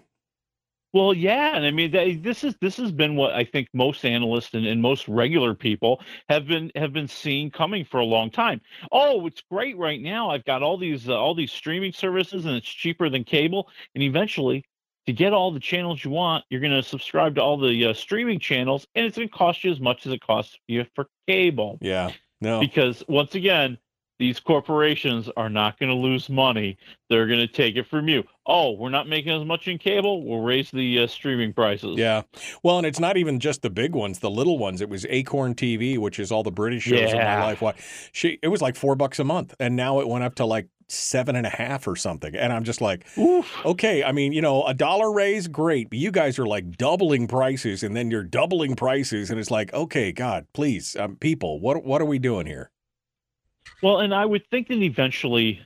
Well, yeah, and I mean they, this is this has been what I think most analysts and, and most regular people have been have been seeing coming for a long time. Oh, it's great right now. I've got all these uh, all these streaming services, and it's cheaper than cable. And eventually, to get all the channels you want, you're going to subscribe to all the uh, streaming channels, and it's going to cost you as much as it costs you for cable. Yeah. No. Because once again, these corporations are not going to lose money. They're going to take it from you. Oh, we're not making as much in cable. We'll raise the uh, streaming prices. Yeah. Well, and it's not even just the big ones, the little ones. It was Acorn TV, which is all the British shows in my life. What she it was like four bucks a month. And now it went up to like seven and a half or something. And I'm just like, okay, I mean, you know, a dollar raise, great. But you guys are like doubling prices and then you're doubling prices. And it's like, okay, God, please, um, people, what what are we doing here? Well, and I would think that eventually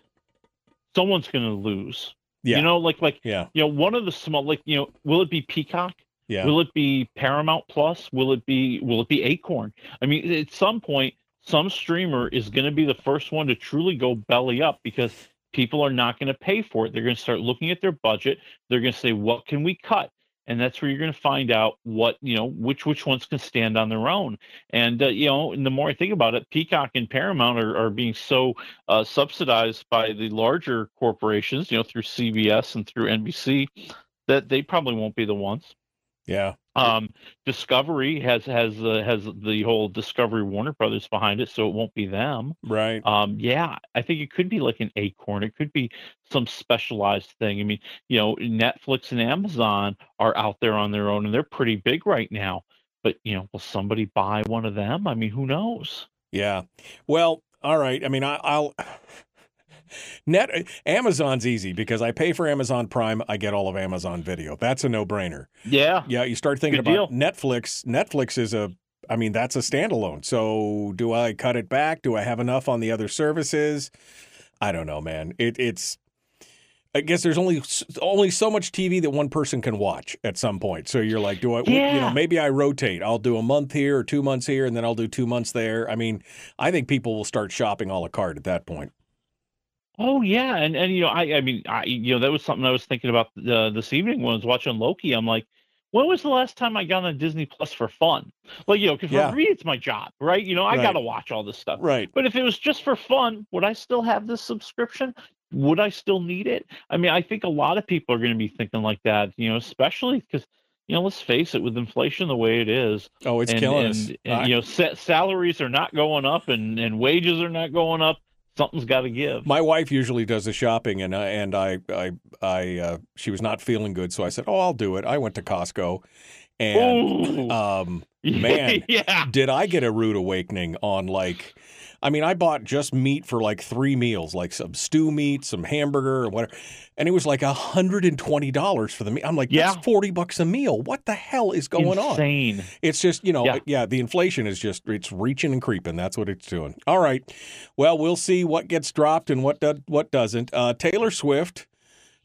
someone's going to lose. Yeah. You know, like like Yeah. you know, one of the small like you know, will it be Peacock? Yeah. Will it be Paramount Plus? Will it be will it be Acorn? I mean, at some point, some streamer is going to be the first one to truly go belly up because people are not going to pay for it. They're going to start looking at their budget. They're going to say, "What can we cut?" And that's where you're going to find out what you know which which ones can stand on their own. And uh, you know, and the more I think about it, Peacock and Paramount are, are being so uh, subsidized by the larger corporations, you know, through CBS and through NBC, that they probably won't be the ones. Yeah. Um, Discovery has has uh, has the whole Discovery Warner Brothers behind it, so it won't be them. Right. Um, yeah, I think it could be like an Acorn. It could be some specialized thing. I mean, you know, Netflix and Amazon are out there on their own, and they're pretty big right now. But you know, will somebody buy one of them? I mean, who knows? Yeah. Well, all right. I mean, I, I'll. Net Amazon's easy because I pay for Amazon Prime. I get all of Amazon Video. That's a no-brainer. Yeah. Yeah. You start thinking Good about Netflix. Netflix is a. I mean, that's a standalone. So, do I cut it back? Do I have enough on the other services? I don't know, man. It, it's. I guess there's only only so much TV that one person can watch at some point. So you're like, do I? You know, Yeah. maybe I rotate. I'll do a month here or two months here, and then I'll do two months there. I mean, I think people will start shopping all a la carte at that point. Oh yeah, and and you know, I I mean, I you know, that was something I was thinking about uh, this evening when I was watching Loki. I'm like, when was the last time I got on Disney Plus for fun? Like, you know, 'cause Yeah. for me, it's my job, right? You know, I Right. got to watch all this stuff. Right. But if it was just for fun, would I still have this subscription? Would I still need it? I mean, I think a lot of people are going to be thinking like that. You know, especially because. You know, let's face it. With inflation the way it is, Oh, it's and, killing and, us. and, I- you know, sa- salaries are not going up, and and wages are not going up. Something's got to give. My wife usually does the shopping, and I, and I, I, I uh, she was not feeling good, so I said, "Oh, I'll do it." I went to Costco, and Ooh. um, man, yeah. did I get a rude awakening on like. I mean, I bought just meat for like three meals, like some stew meat, some hamburger, or whatever, and it was like hundred and twenty dollars for the meat. I'm like, Yeah. that's forty bucks a meal. What the hell is going on? Insane. It's just, you know, Yeah. yeah. the inflation is just, it's reaching and creeping. That's what it's doing. All right. Well, we'll see what gets dropped and what do, what doesn't. Uh, Taylor Swift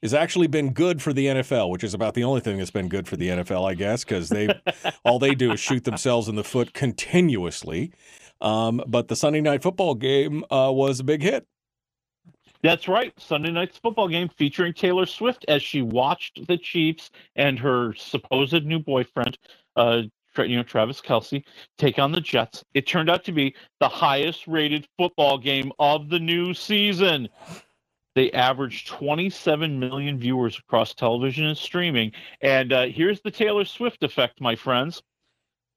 has actually been good for the NFL, which is about the only thing that's been good for the NFL, I guess, because they all they do is shoot themselves in the foot continuously. Um, but the Sunday night football game uh, was a big hit. That's right. Sunday night's football game featuring Taylor Swift as she watched the Chiefs and her supposed new boyfriend, uh, you know Travis Kelce, take on the Jets. It turned out to be the highest rated football game of the new season. They averaged 27 million viewers across television and streaming. And uh, here's the Taylor Swift effect, my friends.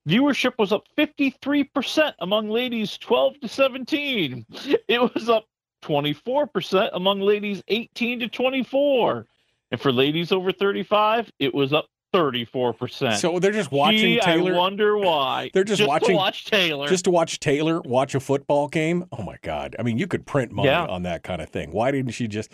Viewership was up 53% among ladies 12 to 17. It was up 24% among ladies 18 to 24. And for ladies over 35, it was up 34%. So they're just watching Gee, Taylor. I wonder why. They're just, to watching watch Taylor. Just to watch Taylor watch a football game. Oh my God! I mean, you could print money Yeah. on that kind of thing. Why didn't she just?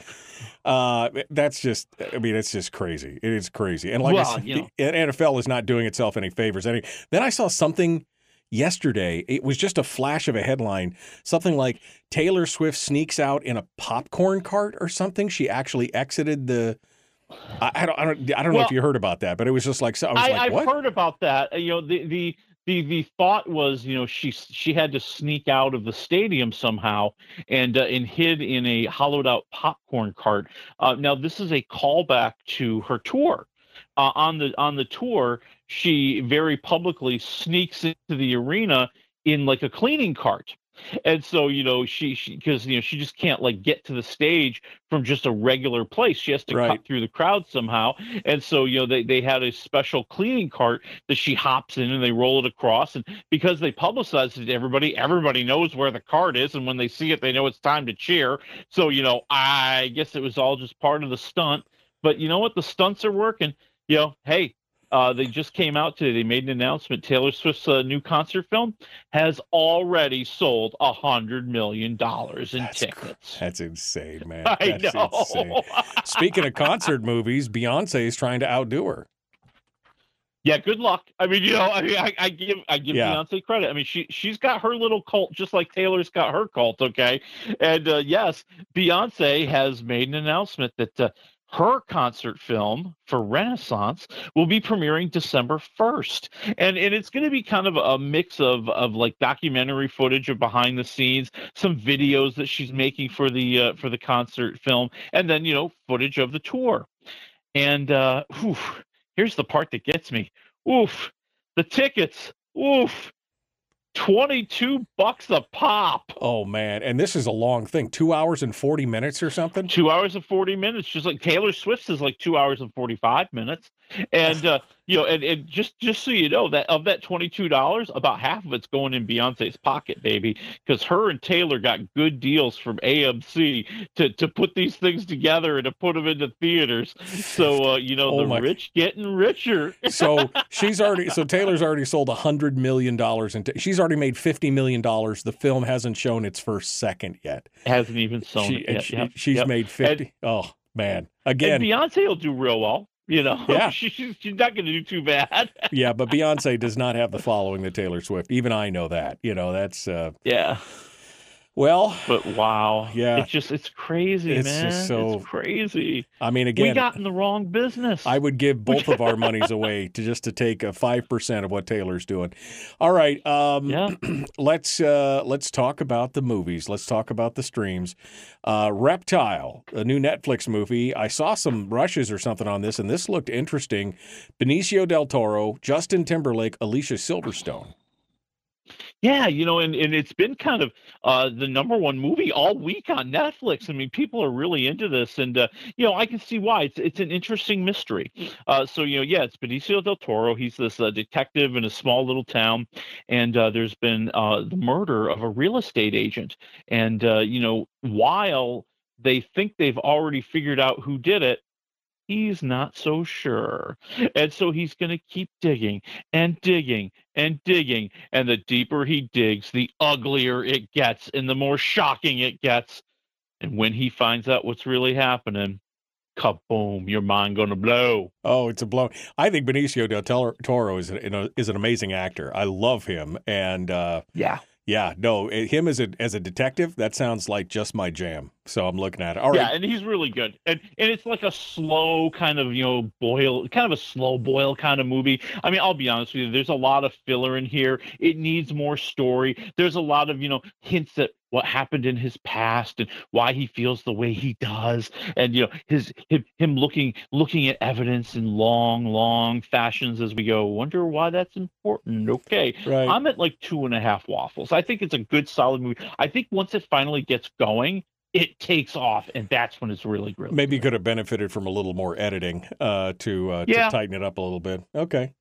Uh, that's just. I mean, it's just crazy. It is crazy. And like I said, you know. the NFL is not doing itself any favors. Any. Then I saw something yesterday. It was just a flash of a headline. Something like Taylor Swift sneaks out in a popcorn cart or something. She actually exited the. I, I don't. I don't. I don't know if you heard about that, but it was just like. so- I was I, like, I've what? heard about that. You know, the the the the thought was, you know, she she had to sneak out of the stadium somehow and uh, and hid in a hollowed out popcorn cart. Uh, now, this is a callback to her tour. Uh, on the on the tour, she very publicly sneaks into the arena in like a cleaning cart. And so, you know, she she because you know she just can't like get to the stage from just a regular place. She has to Right. cut through the crowd somehow. And so, you know, they they had a special cleaning cart that she hops in and they roll it across. And because they publicized it to everybody, everybody knows where the cart is. And when they see it, they know it's time to cheer. So, you know, I guess it was all just part of the stunt. But you know what? The stunts are working. You know, hey, uh, they just came out today. They made an announcement. Taylor Swift's uh, new concert film has already sold a hundred million dollars in tickets. That's insane, man. I That's know. insane. Speaking of concert movies, Beyonce is trying to outdo her. Yeah, good luck. I mean, you know, I mean, I, I give I give Yeah. Beyonce credit. I mean, she she's got her little cult, just like Taylor's got her cult. Okay, and uh, yes, Beyonce has made an announcement that uh, her concert film for Renaissance will be premiering December first, and and it's going to be kind of a mix of of like documentary footage of behind the scenes, some videos that she's making for the uh, for the concert film, and then you know footage of the tour. And uh, here's the part that gets me. Oof, the tickets. Oof, twenty-two bucks a pop. Oh man, and this is a long thing, two hours and forty minutes or something. Two hours and forty minutes, just like Taylor Swift's is like two hours and forty-five minutes. And uh, you know, and, and just just so you know that of that twenty-two dollars, about half of it's going in Beyonce's pocket, baby, because her and Taylor got good deals from AMC to to put these things together and to put them into theaters. So uh, you know, Oh the my- rich getting richer. So she's already so Taylor's already sold a hundred million dollars and she's already made fifty million dollars. The film hasn't shown its first second yet. hasn't even sold She, it yet. she- Yep, she's yep. made fifty. oh man, again, And Beyonce will do real well. You know, Yeah. she's, she's not going to do too bad. yeah, but Beyonce does not have the following that Taylor Swift. Even I know that. You know, that's uh, yeah. Well. But wow, Yeah. it's just it's crazy, It's man. just so- it's crazy. I mean, again, we got in the wrong business. I would give both of our monies away to just to take a five percent of what Taylor's doing. All right, um, Yeah. let's uh, let's talk about the movies. Let's talk about the streams. Uh, Reptile, a new Netflix movie. I saw some rushes or something on this, and this looked interesting. Benicio del Toro, Justin Timberlake, Alicia Silverstone. Yeah, you know, and, and it's been kind of uh, the number one movie all week on Netflix. I mean, people are really into this, and uh, you know, I can see why. It's it's an interesting mystery. Uh, so you know, yeah, it's Benicio del Toro. He's this uh, detective in a small little town, and uh, there's been uh, the murder of a real estate agent. And you know, while they think they've already figured out who did it, he's not so sure. And so he's going to keep digging and digging and digging. And the deeper he digs, the uglier it gets and the more shocking it gets. And when he finds out what's really happening, kaboom, your mind going to blow. Oh, it's a blow. I think Benicio del Toro- is an, is an amazing actor. I love him, and uh, Yeah. yeah, no, eh, him as a as a detective, that sounds like just my jam. So I'm looking at it. All right, Yeah, and he's really good. And and it's like a slow kind of, you know, boil kind of a slow boil kind of movie. I mean, I'll be honest with you, there's a lot of filler in here. It needs more story. There's a lot of, you know, hints at what happened in his past and why he feels the way he does and you know his him, him looking looking at evidence in long long fashions as we go wonder why that's important okay Right. i'm at like two and a half waffles i think it's a good solid movie i think once it finally gets going it takes off, and that's when it's really really. Maybe you could have benefited from a little more editing uh, to uh, Yeah. to tighten it up a little bit. Okay.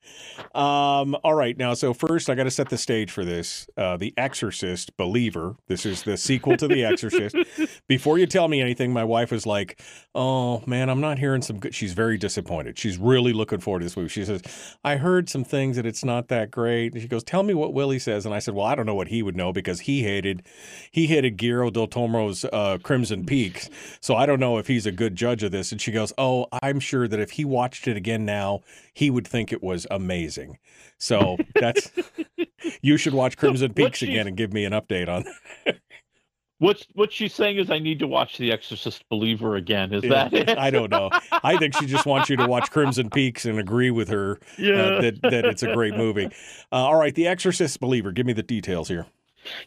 Um, all right. Now, so first, I got to set the stage for this. Uh, the Exorcist Believer. This is the sequel to The Exorcist. Before you tell me anything, my wife is like, "Oh man, I'm not hearing some good." She's very disappointed. She's really looking forward to this movie. She says, "I heard some things that it's not that great." And she goes, "Tell me what Willie says." And I said, "Well, I don't know what he would know because he hated he hated Guillermo del Toro's uh, Crimson Peaks, so I don't know if he's a good judge of this." And she goes, "Oh, I'm sure that if he watched it again now, he would think it was amazing." So that's you should watch Crimson Peaks again and give me an update on. what's what she's saying is, I need to watch The Exorcist Believer again. Is Yeah, that it? I don't know. I think she just wants you to watch Crimson Peaks and agree with her uh, that that it's a great movie. Uh, all right, The Exorcist Believer. Give me the details here.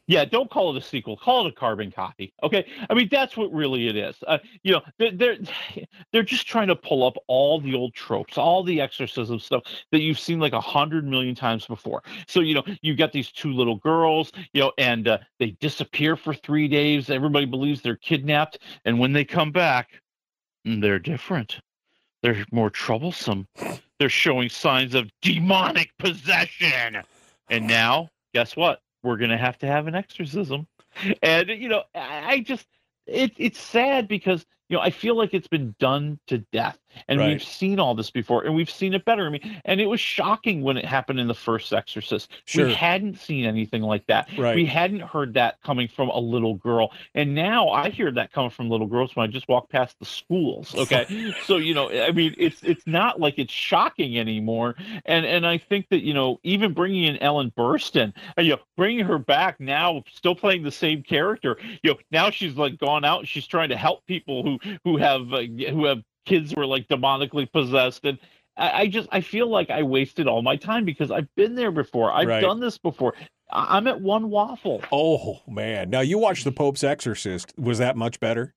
Yeah, don't call it a sequel. Call it a carbon copy. Okay, I mean that's what really it is. Uh, you know, they're, they're they're just trying to pull up all the old tropes, all the exorcism stuff that you've seen like a hundred million times before. So you know, you got these two little girls, you know, and uh, they disappear for three days. Everybody believes they're kidnapped, and when they come back, mm, they're different. They're more troublesome. They're showing signs of demonic possession. And now, guess what? We're going to have to have an exorcism. And, you know, I just, it, it's sad because, you know, I feel like it's been done to death. And Right. we've seen all this before and we've seen it better. I mean, and it was shocking when it happened in the first Exorcist. Sure. We hadn't seen anything like that. Right. We hadn't heard that coming from a little girl. And now I hear that coming from little girls when I just walk past the schools. Okay. so, you know, I mean, it's it's not like it's shocking anymore. And and I think that, you know, even bringing in Ellen Burstyn, uh, you know, bringing her back now, still playing the same character, you know, now she's like gone out and she's trying to help people who who have uh, who have kids who are like demonically possessed and I I just I feel like I wasted all my time because I've been there before. I've Right. done this before. I- I'm at one waffle. Oh man! Now you watched The Pope's Exorcist. Was that much better?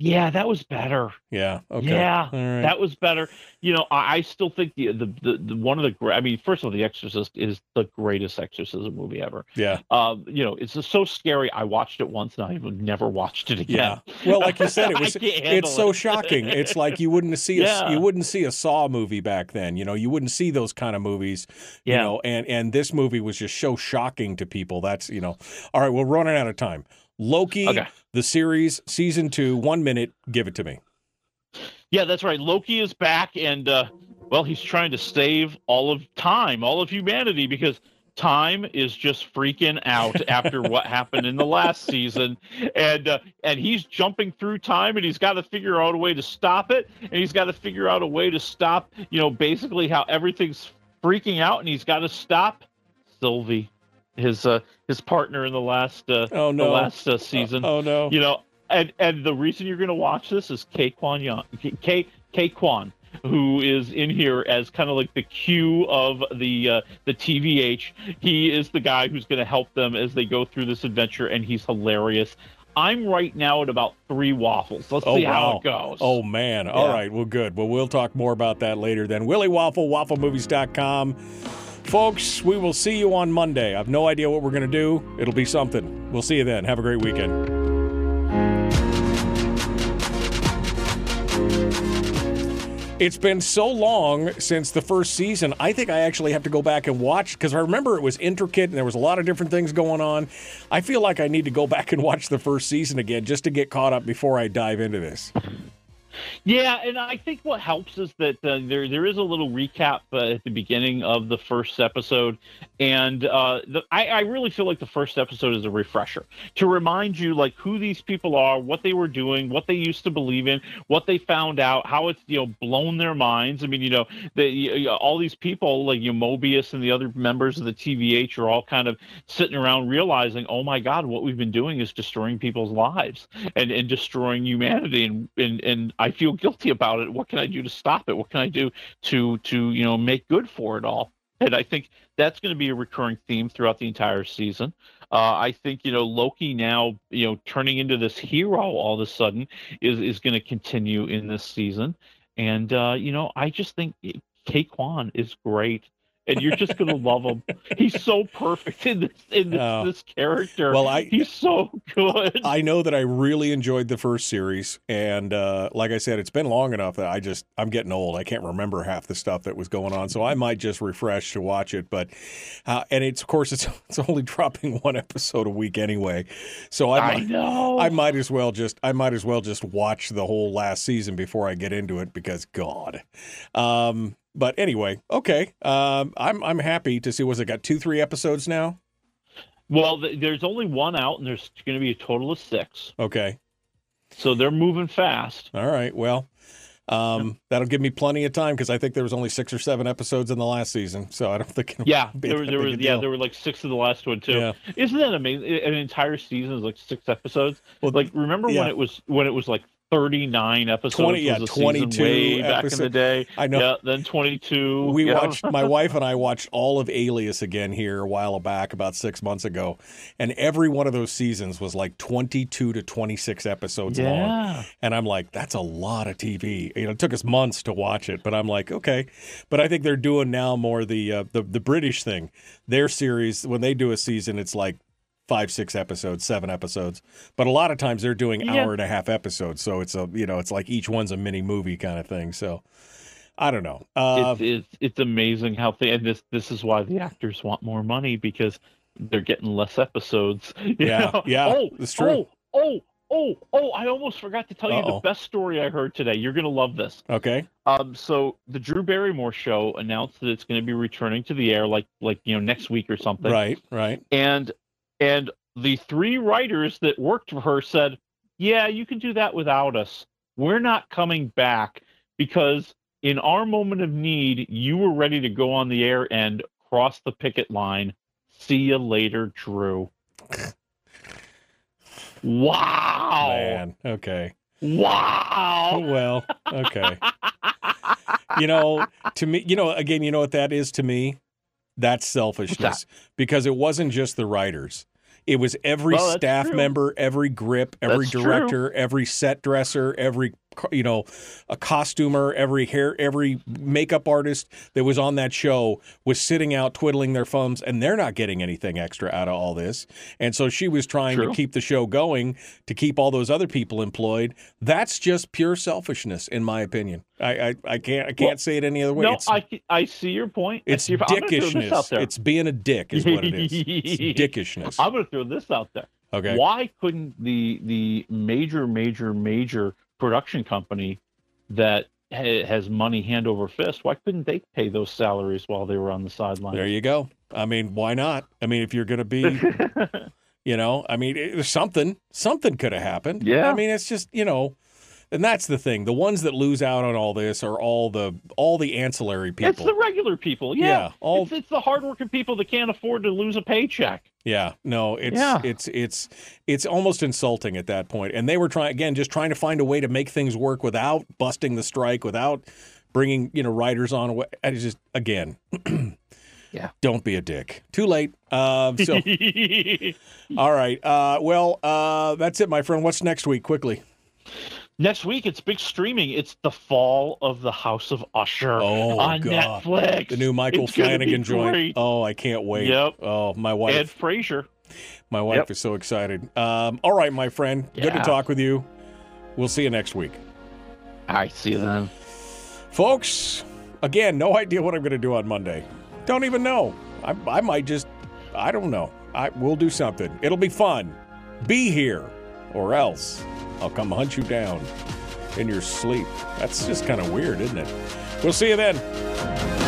Yeah, that was better. Yeah. Okay. Yeah, right. that was better. You know, I, I still think the, the the the one of the great. I mean, first of all, The Exorcist is the greatest exorcism movie ever. Yeah. Um, you know, it's so scary. I watched it once, and I have never watched it again. Yeah. Well, like you said, it was. it's so it. shocking. It's like you wouldn't see a Yeah. you wouldn't see a Saw movie back then. You know, you wouldn't see those kind of movies. You Yeah. know, and and this movie was just so shocking to people. That's you know. All right, we're running out of time. Loki, Okay. the series, season two, one minute. Give it to me. Yeah, that's right. Loki is back, and uh, well, he's trying to save all of time, all of humanity, because time is just freaking out after what happened in the last season, and uh, and he's jumping through time, and he's got to figure out a way to stop it, and he's got to figure out a way to stop, you know, basically how everything's freaking out, and he's got to stop Sylvie, his uh, his partner in the last uh, Oh, no. the last uh, season. Oh no. You know, and and the reason you're going to watch this is K Kwan Young, K K Quan, who is in here as kind of like the Q of the uh, the TVA. He is the guy who's going to help them as they go through this adventure, and he's hilarious. I'm right now at about three waffles. Let's Oh, see how wow. it goes. Oh man. All Yeah. right. Well, good. Well, we'll talk more about that later then. Willie Waffle, wafflemovies.com. Folks, we will see you on Monday. I have no idea what we're going to do. It'll be something. We'll see you then. Have a great weekend. It's been so long since the first season. I think I actually have to go back and watch because I remember it was intricate and there was a lot of different things going on. I feel like I need to go back and watch the first season again just to get caught up before I dive into this. Yeah, and I think what helps is that uh, there there is a little recap uh, at the beginning of the first episode, and uh, the, I, I really feel like the first episode is a refresher to remind you like who these people are, what they were doing, what they used to believe in, what they found out, how it's you know blown their minds. I mean, you know, you- all these people like you know, Mobius and the other members of the TVA are all kind of sitting around realizing, oh my God, what we've been doing is destroying people's lives and, and destroying humanity, and, and and I feel guilty about it. What can I do to stop it? What can I do to to you know make good for it all? And I think that's going to be a recurring theme throughout the entire season. Uh, I think you know Loki now you know turning into this hero all of a sudden is is going to continue in this season, and uh, you know I just think Quan is great and you're just gonna love him. He's so perfect in this in this, Oh. this character. Well, I- he's so good. I know that I really enjoyed the first series, and uh, like I said, it's been long enough that I just I'm getting old. I can't remember half the stuff that was going on, so I might just refresh to watch it. But uh, and it's of course it's it's only dropping one episode a week anyway, so I I know. I might as well just I might as well just watch the whole last season before I get into it because God. Um, but anyway, okay. Um, I'm I'm happy to see. Was it got two three episodes now? Well, th- there's only one out, and there's going to be a total of six. Okay. So they're moving fast. All right. Well, um, that'll give me plenty of time because I think there was only six or seven episodes in the last season, so I don't think Yeah, there, there was yeah deal. there were like six of the last one too. Yeah. Isn't that amazing? An entire season is like six episodes. Well, like remember yeah. when it was when it was like 39 episodes 20 yeah, was a season 22 way back in the day. I know. Yeah, then 22. We yeah. watched my wife and I watched all of Alias again here a while back, about six months ago, and every one of those seasons was like twenty-two to twenty-six episodes long. Yeah. And I'm like, that's a lot of TV. You know, it took us months to watch it, but I'm like, okay. But I think they're doing now more the uh, the the British thing. Their series when they do a season, it's like five, six episodes, seven episodes. But a lot of times they're doing Yeah. hour and a half episodes, so it's a you know, it's like each one's a mini movie kind of thing. So I don't know. Uh, it's, it's it's amazing how th- and this this is why the actors want more money because they're getting less episodes. Yeah, know? yeah, Oh, it's true. Oh, oh, oh, oh! I almost forgot to tell you Uh-oh. the best story I heard today. You're gonna love this. okay. Um, so the Drew Barrymore show announced that it's going to be returning to the air, like like you know next week or something. Right, right. And and the three writers that worked for her said, "Yeah, you can do that without us. We're not coming back because in our moment of need, you were ready to go on the air and cross the picket line. See you later, Drew." Wow! Man, okay. Wow! Oh, well, okay. you know, to me, you know, again, you know what that is to me? That's selfishness because it wasn't just the writers. It was every Well, staff true. member, every grip, every That's true. director, every set dresser, every you know, a costumer, every hair, every makeup artist that was on that show was sitting out twiddling their thumbs, and they're not getting anything extra out of all this. And so she was trying True. to keep the show going to keep all those other people employed. That's just pure selfishness, in my opinion. I I, I can't I can't Well, say it any other way. No, it's I I see your point. It's your, I'm gonna throw this out dickishness. It's being a dick, is what it is. It's dickishness. I'm going to throw this out there. Okay. Why couldn't the the major, major, major production company that ha- has money hand over fist? Why couldn't they pay those salaries while they were on the sideline? There you go. I mean, why not? I mean, if you're going to be, you know, I mean, it, something, something could have happened. Yeah. I mean, it's just, you know, and that's the thing. The ones that lose out on all this are all the all the ancillary people. It's the regular people. Yeah. Yeah, all- it's, it's the hardworking people that can't afford to lose a paycheck. Yeah, no, it's Yeah. it's it's it's almost insulting at that point. And they were trying again, just trying to find a way to make things work without busting the strike, without bringing you know writers on. away. And just again, yeah, don't be a dick. Too late. Um, so all right. Uh, well, uh, that's it, my friend. What's next week? Quickly. Next week, it's big streaming. It's the fall of the House of Usher Oh on God. Netflix. The new Michael It's Flanagan joint. Oh, I can't wait. Yep. Oh, my wife. Ed Frazier. My wife Yep. is so excited. Um, all right, my friend. Good to talk with you. We'll see you next week. All right, see you then. Folks, again, no idea what I'm going to do on Monday. Don't even know. I, I might just, I don't know. I We'll do something. It'll be fun. Be here, or else I'll come hunt you down in your sleep. That's just kind of weird, isn't it? We'll see you then.